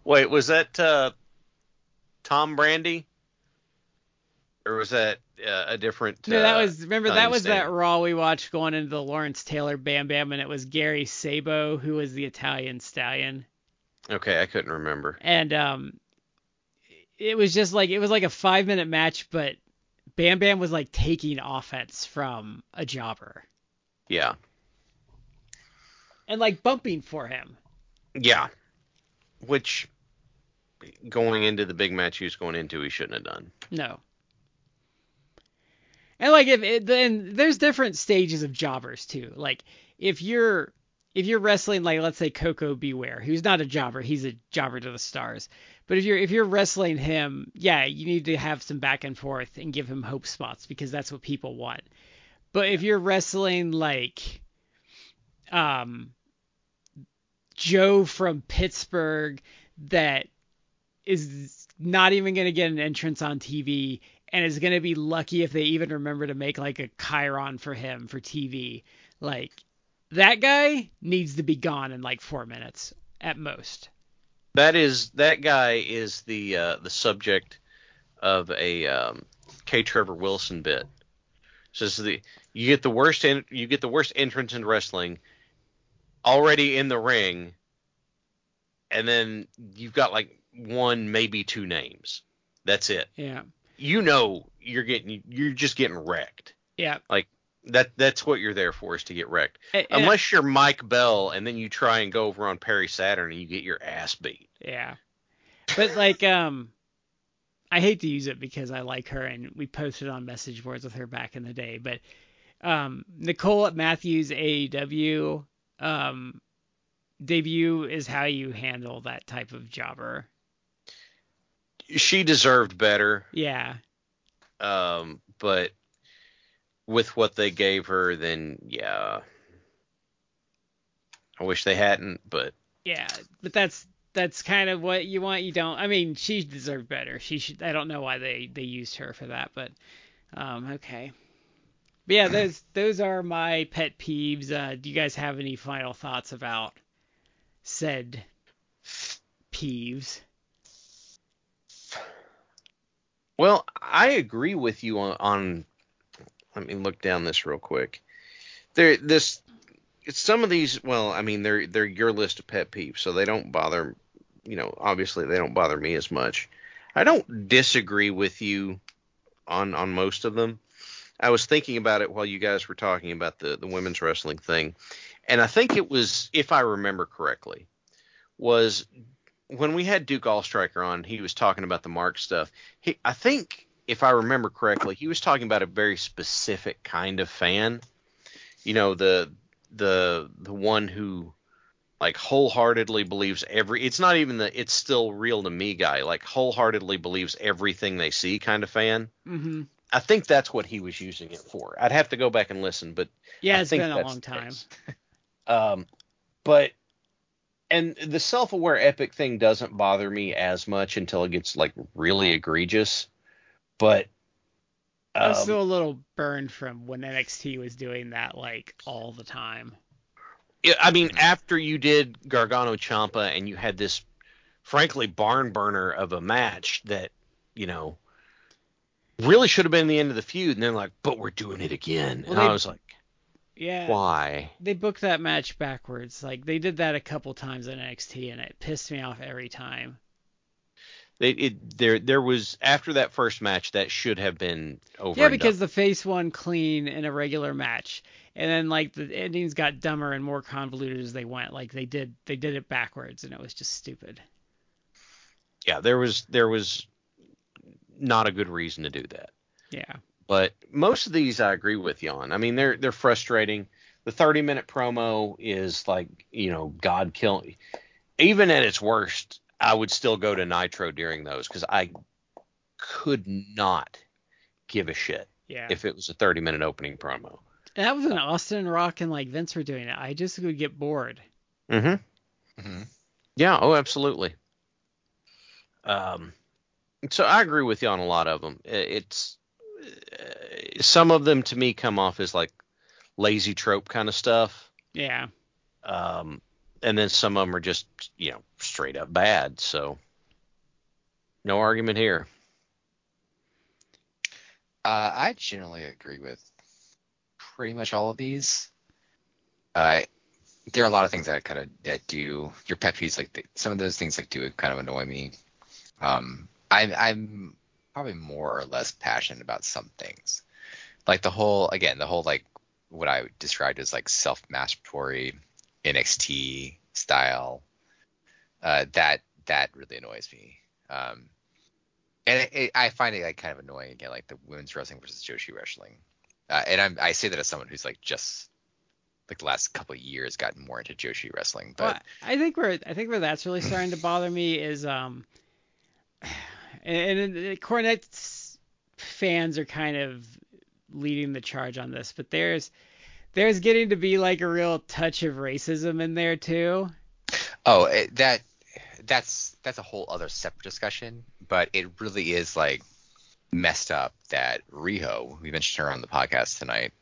Wait, was that uh, Tom Brandy, or was that uh, a different? No, that uh, was remember that was that Raw we watched going into the Lawrence Taylor Bam Bam, and it was Gary Sabaugh who was the Italian Stallion, Okay, I couldn't remember. and um, it was just like it was like a five minute match, but Bam Bam was like taking offense from a jobber Yeah, and like bumping for him. yeah. Which going into the big match he was going into, he shouldn't have done. No. And like if it, then there's different stages of jobbers too. Like if you're if you're wrestling like let's say Koko B. Ware, who's not a jobber, he's a jobber to the stars. But if you're if you're wrestling him, yeah, you need to have some back and forth and give him hope spots because that's what people want. But if you're wrestling like um Joe from Pittsburgh that is not even going to get an entrance on TV and is going to be lucky if they even remember to make like a chyron for him for TV. Like that guy needs to be gone in like 4 minutes at most. That is that guy is the uh, the subject of a um, K. Trevor Wilson bit. So the you get the worst en- you get the worst entrance in wrestling already in the ring, and then you've got like one maybe two names. That's it. Yeah. You know you're getting you're just getting wrecked. Yeah. Like that that's what you're there for is to get wrecked. And- and- Unless you're Mike Bell and then you try and go over on Perry Saturn and you get your ass beat. Yeah. But like um I hate to use it because I like her and we posted on message boards with her back in the day, but um Nicole at Matthews AEW um debut is how you handle that type of jobber. She deserved better. Yeah. Um, but with what they gave her, then yeah. I wish they hadn't, but Yeah, but that's that's kind of what you want. You don't. I mean, she deserved better. She should. I don't know why they they used her for that, but um, okay. But yeah, those those are my pet peeves. Uh, do you guys have any final thoughts about said peeves? Well, I agree with you on, on let me look down this real quick. There this some of these well, I mean they're they're your list of pet peeves, so they don't bother you know, obviously they don't bother me as much. I don't disagree with you on on most of them. I was thinking about it while you guys were talking about the the women's wrestling thing, and I think it was, if I remember correctly, was when we had Duke Allstriker on, he was talking about the mark stuff. He, I think, if I remember correctly, he was talking about a very specific kind of fan. You know, the the the one who like wholeheartedly believes every it's not even the it's still real to me guy like wholeheartedly believes everything they see kind of fan Mm-hmm. I think that's what he was using it for i'd have to go back and listen but Yeah, I it's been a long time. um but and the self-aware epic thing doesn't bother me as much until it gets like really egregious but I was um, still a little burned from when NXT was doing that like all the time. Yeah, I mean, after you did Gargano Ciampa and you had this, frankly, barn burner of a match that, you know, really should have been the end of the feud, and then like, but we're doing it again, Well, and they- I was like, Yeah. why? They booked that match backwards. Like they did that a couple times in NXT, and it pissed me off every time. They, it there there was after that first match that should have been over. Yeah, because the face won clean in a regular match, and then like the endings got dumber and more convoluted as they went. Like they did they did it backwards, and it was just stupid. yeah, there was there was not a good reason to do that. Yeah. but most of these I agree with you on. I mean, they're they're frustrating. The 30 minute promo is like, you know, God killing. Even at its worst, I would still go to Nitro during those because I could not give a shit Yeah. if it was a 30 minute opening promo. that was an Austin Rock and like Vince were doing it, I just would get bored. Mm-hmm. Mhm. Yeah. Oh, absolutely. Um, so I agree with you on a lot of them. It's uh, some of them to me come off as like lazy trope kind of stuff. Yeah. um, and then some of them are just you know straight up bad. So no argument here. Uh, I generally agree with pretty much all of these. Uh, there are a lot of things that kind of that do your pet peeves like they, some of those things like do kind of annoy me. Um, I'm I'm probably more or less passionate about some things, like the whole again the whole like what I described as like self masturbatory NXT style. Uh, that that really annoys me. Um, and it, it, I find it like kind of annoying again, like the women's wrestling versus Joshi wrestling. Uh, and I'm, I say that as someone who's like just like the last couple of years gotten more into Joshi wrestling. But Well, I think where I think where that's really starting to bother me is um, and, and and Cornette's fans are kind of leading the charge on this, but there's there's getting to be like a real touch of racism in there too. oh, it, that that's that's a whole other separate discussion. But it really is like messed up that Riho, we mentioned her on the podcast tonight,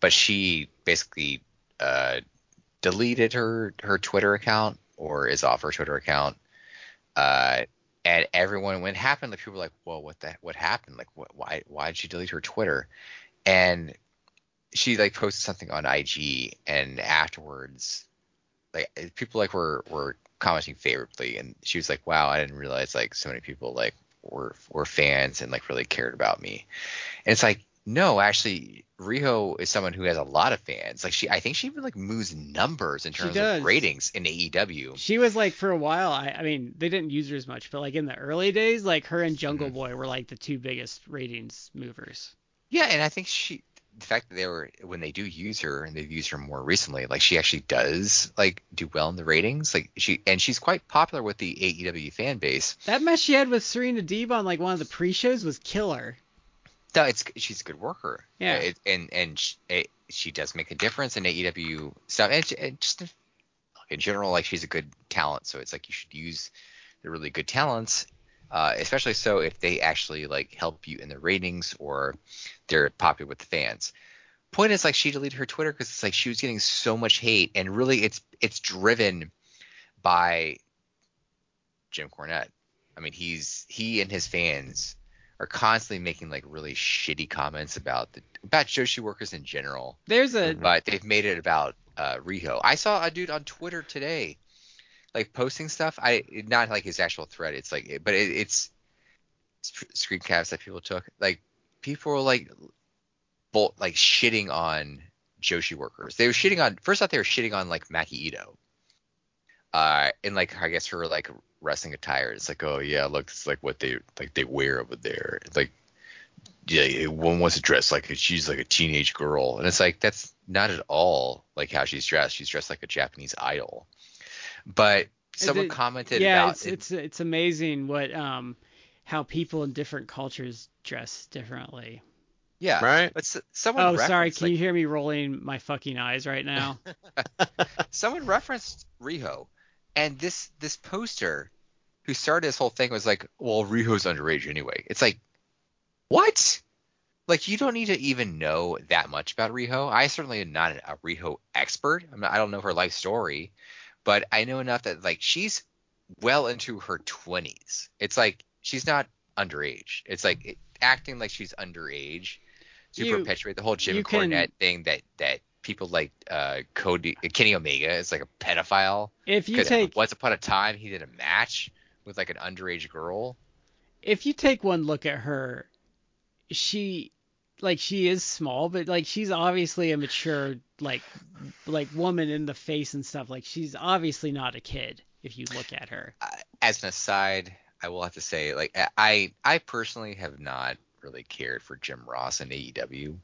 but she basically uh, deleted her her Twitter account or is off her Twitter account. Uh, and everyone when it happened, like people were like, "Whoa, what that? What happened? Like, what? Why? Why did she delete her Twitter?" And she like posted something on IG, and afterwards, like eh, people like were were commenting favorably, and she was like, "Wow, I didn't realize like so many people like were were fans and like really cared about me." And it's like, no, actually, Riho is someone who has a lot of fans. Like she, I think she even like moves numbers in terms of ratings in AEW. She was like for a while. I I mean they didn't use her as much, but like in the early days, like her and Jungle Mm-hmm. Boy were like the two biggest ratings movers. Yeah, and I think she the fact that they were when they do use her and they've used her more recently, like she actually does like do well in the ratings. Like she and she's quite popular with the AEW fan base. That match she had with Serena Deeb on like one of the pre-shows was killer. No, it's she's a good worker. Yeah. It, and and she, it, she does make a difference in AEW stuff. And, she- and just in general, like she's a good talent. So it's like you should use the really good talents, uh, especially so if they actually like help you in the ratings or they're popular with the fans. point is like she deleted her Twitter because it's like she was getting so much hate, and really it's it's driven by Jim Cornette. I mean, he's he and his fans are constantly making like really shitty comments about the about Joshi workers in general, There's a but they've made it about uh, Riho. I saw a dude on Twitter today, like posting stuff. I not like his actual thread. It's like, but it, it's sc- screen caps that people took. Like people were like, bolt like shitting on Joshi workers. They were shitting on first. off they were shitting on like Maki Ito. Uh, and like I guess her like wrestling attire. It's like, oh yeah, look, it's like what they like they wear over there. It's like, yeah, one wants to dress like she's like a teenage girl, and it's like that's not at all like how she's dressed. She's dressed like a Japanese idol. But someone it- commented yeah, about it's, it's it's amazing what um how people in different cultures dress differently. yeah, Right? But s- someone Oh, sorry. Can like, you hear me rolling my fucking eyes right now? (laughs) someone referenced Riho, and this this poster who started this whole thing was like, well, Riho's underage anyway. It's like, what? Like you don't need to even know that much about Riho. I certainly am not a Riho expert. I'm not, I don't know her life story, but I know enough that like she's well into her 20s. It's like she's not underage. It's like it, acting like she's underage to You- perpetuate the whole Jim Cornette thing that that people like uh Cody Kenny Omega is like a pedophile. If you take once upon a time he did a match with like an underage girl. if you take one look at her, she like she is small, but like she's obviously a mature like like woman in the face and stuff. Like she's obviously not a kid if you look at her. Uh, as an aside, I will have to say like I I personally have not really cared for Jim Ross in AEW.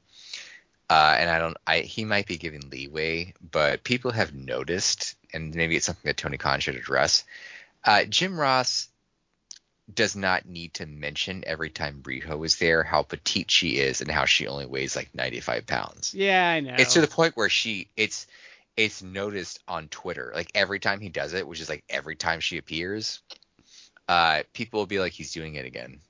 Uh, and I don't, I he might be giving leeway, but people have noticed, and maybe it's something that Tony Khan should address. Uh, Jim Ross does not need to mention every time Riho is there how petite she is and how she only weighs like 95 pounds. Yeah, I know. It's to the point where she it's it's noticed on Twitter. Like every time he does it, which is like every time she appears, uh, people will be like, he's doing it again.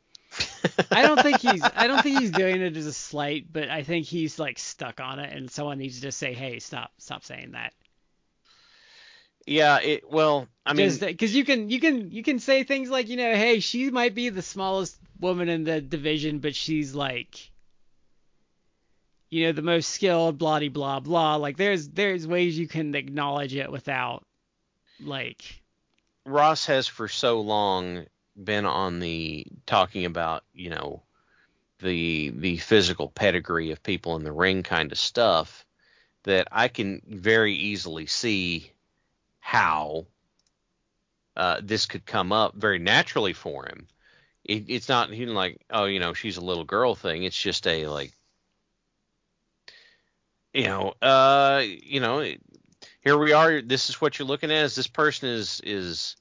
I don't think he's (laughs) I don't think he's doing it as a slight, but I think he's like stuck on it, and someone needs to just say, "Hey, stop, stop saying that." Yeah, it well, I mean, because you can you can you can say things like you know, hey, she might be the smallest woman in the division, but she's like, you know, the most skilled, blah blah blah. Like there's there's ways you can acknowledge it without like Ross has for so long been on the talking about, you know, the the physical pedigree of people in the ring kind of stuff that I can very easily see how uh, this could come up very naturally for him. It, it's not even like, oh, you know, she's a little girl thing. It's just a like, you know, uh, you know, here we are. This is what you're looking at. Is this person is is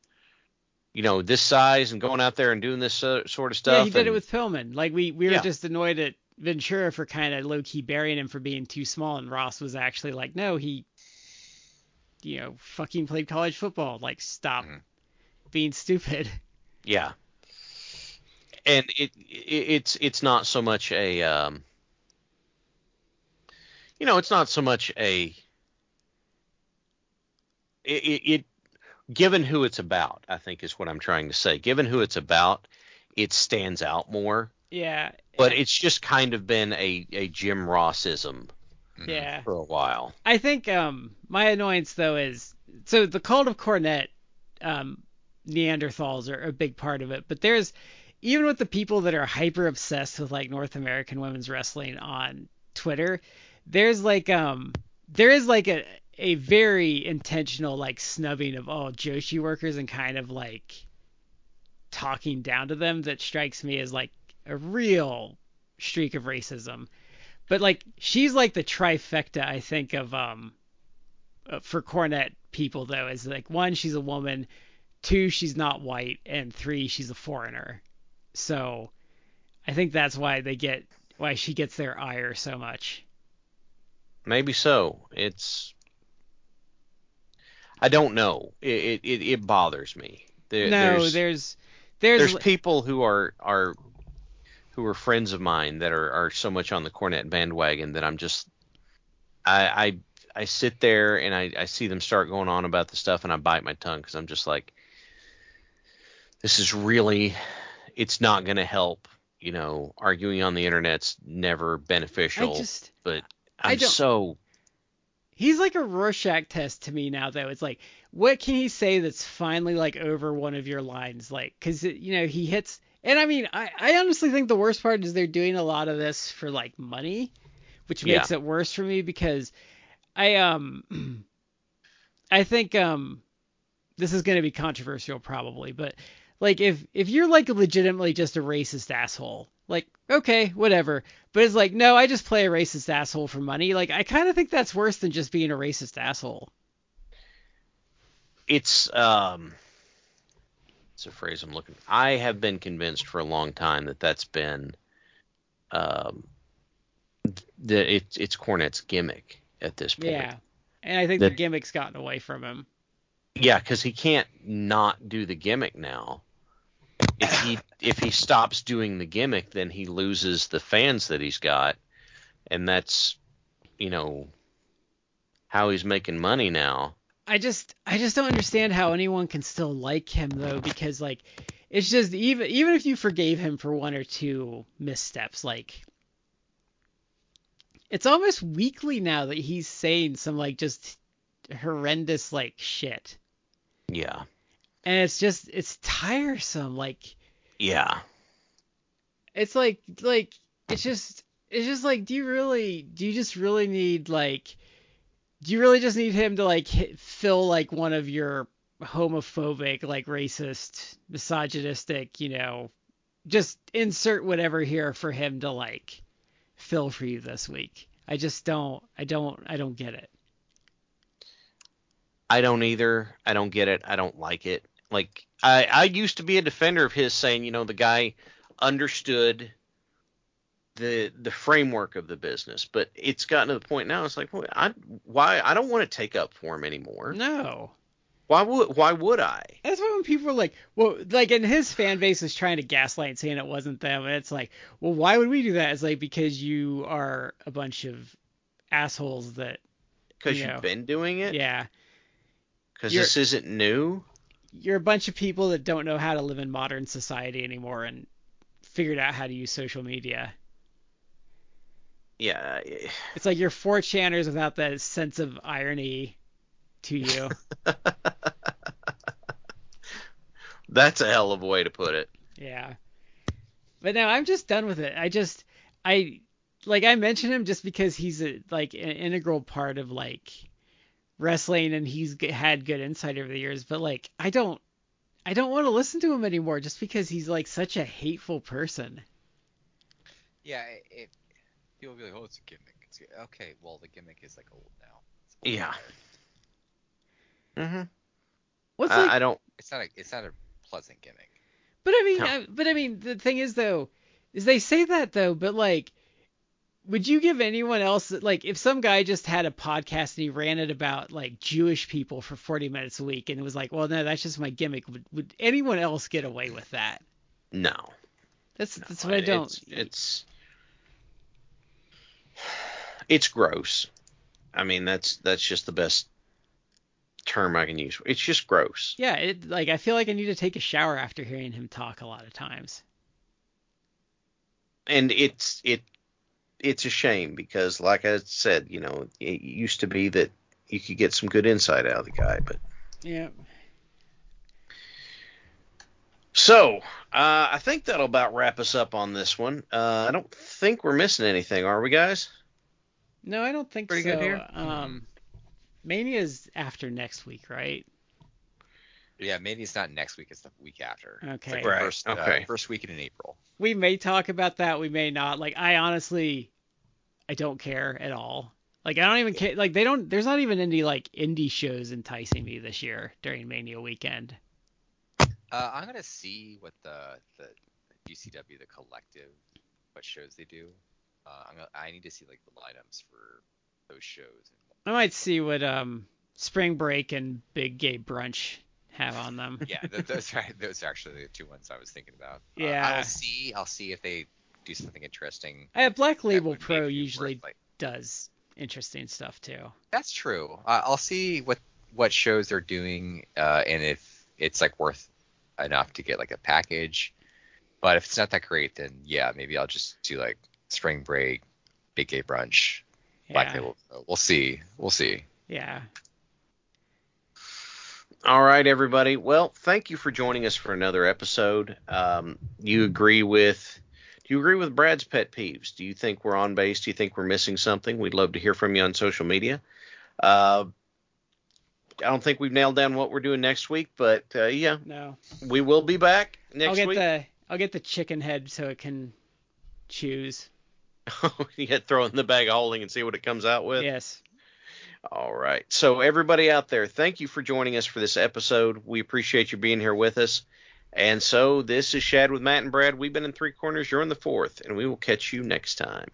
you know this size and going out there and doing this uh, sort of stuff? yeah, he did it with Pillman. Like we we were Yeah. just annoyed at Ventura for kind of low key burying him for being too small, and Ross was actually like, no, he, you know, fucking played college football. Like stop Mhm. being stupid. (laughs) Yeah. And it, it it's it's not so much a um you know, it's not so much a it, it, it given who it's about, I think is what I'm trying to say. Given who it's about, it stands out more. Yeah. But it's just kind of been a, a Jim Rossism Mhm. yeah. for a while. I think um my annoyance though is so the cult of Cornette um Neanderthals are a big part of it, but there's even with the people that are hyper obsessed with like North American women's wrestling on Twitter, there's like um there is like a a very intentional like snubbing of all Joshi workers and kind of like talking down to them that strikes me as like a real streak of racism. But like she's like the trifecta I think of um uh, for Cornette people though is like one she's a woman, two she's not white, and three she's a foreigner. So I think that's why they get why she gets their ire so much. Maybe so. It's I don't know. It it, it bothers me. There, no, there's, there's there's, there's people who are are who are friends of mine that are are so much on the Cornette bandwagon that I'm just I, I I sit there and I, I see them start going on about the stuff and I bite my tongue because I'm just like, this is really, it's not going to help. You know, arguing on the internet's never beneficial. I just but I I'm don't- so he's like a Rorschach test to me now though. It's like what can he say that's finally like over one of your lines like cuz you know, he hits and I mean, I I honestly think the worst part is they're doing a lot of this for like money, which Yeah. makes it worse for me because I um (clears throat) I think um this is going to be controversial probably, but like if if you're like legitimately just a racist asshole, like okay, whatever. But it's like no, I just play a racist asshole for money. Like I kind of think that's worse than just being a racist asshole. it's um it's a phrase I'm looking. I have been convinced for a long time that that's been um that it's it's Cornette's gimmick at this point. Yeah. And I think the gimmick's gotten away from him. Yeah, because he can't not do the gimmick now. If he if he stops doing the gimmick, then he loses the fans that he's got, and that's you know how he's making money now. I just I just don't understand how anyone can still like him though because like it's just even even if you forgave him for one or two missteps like it's almost weekly now that he's saying some like just horrendous like shit Yeah, and it's just it's tiresome like yeah, it's like like it's just it's just like do you really do you just really need like do you really just need him to like hit, fill like one of your homophobic like racist misogynistic you know just insert whatever here for him to like fill for you this week? I just don't i don't i don't get it I don't either. I don't get it. I don't like it. Like I I used to be a defender of his, saying you know the guy understood the the framework of the business, but it's gotten to the point now. It's like, well, I why I don't want to take up for him anymore. no Why would why would I? That's why when people are like, well, like, and his fan base is trying to gaslight saying it wasn't them, and it's like, well, why would we do that? It's like because you are a bunch of assholes that, Because You you've know. been doing it. yeah, Because this isn't new. you're a bunch of people that don't know how to live in modern society anymore and figured out how to use social media. Yeah. It's like you're four channers without that sense of irony to you. (laughs) That's a hell of a way to put it. Yeah. But no, I'm just done with it. I just I like I mention him just because he's a like an integral part of like wrestling and he's had good insight over the years, but like I don't I don't want to listen to him anymore just because he's like such a hateful person. Yeah, it, it people will be like, oh, it's a gimmick. It's okay, well, the gimmick is like old now. Old. Yeah. Mm-hmm. What's I, like I don't. It's not a it's not a pleasant gimmick. But I mean, No. I, but I mean, the thing is though, is they say that though, but like, would you give anyone else like if some guy just had a podcast and he ran it about like Jewish people for 40 minutes a week and it was like, well, no, that's just my gimmick. Would would anyone else get away with that? No. That's that's what I don't. It's, it's it's gross. I mean, that's that's just the best term I can use. It's just gross. yeah, it like I feel like I need to take a shower after hearing him talk a lot of times. And it's it it's a shame because like I said, you know, it used to be that you could get some good insight out of the guy, but Yeah. so uh, I think that'll about wrap us up on this one. Uh, I don't think we're missing anything, are we, guys? No, I don't think Pretty so. good here? Um, Mania's after next week, right? Yeah, maybe it's not next week. It's the week after. It's Okay. like Right, First, uh, okay. first weekend in April. we may talk about that we may not like i honestly i don't care at all like i don't even care like they don't there's not even any like indie shows enticing me this year during mania weekend Uh, I'm gonna see what the the GCW, the collective, what shows they do. Uh, I'm gonna, I need to see like the lineups for those shows. i might see what um spring break and big gay brunch have on them (laughs) Yeah, those are those are actually the two ones I was thinking about. Uh, Yeah. I'll see. I'll see if they do something interesting. I have black label pro usually worth, like, does interesting stuff too. That's true. Uh, I'll see what what shows they're doing, uh, and if it's like worth enough to get like a package. But if it's not that great, then yeah, maybe I'll just do like Spring Break, Big Gay Brunch, Black Yeah. Label. We'll see. We'll see. Yeah. All right, everybody. Well, thank you for joining us for another episode. Um, you agree with? Do you agree with Brad's pet peeves? Do you think we're on base? Do you think we're missing something? We'd love to hear from you on social media. Uh, I don't think we've nailed down what we're doing next week, but uh, yeah, No. we will be back next I'll get week. the I'll get the chicken head so it can choose. (laughs) yeah, throw in the bag of holding and see what it comes out with. yes. All right. So everybody out there, thank you for joining us for this episode. We appreciate you being here with us. And so this is Shad with Matt and Brad. We've been in three corners. You're in the fourth, and we will catch you next time.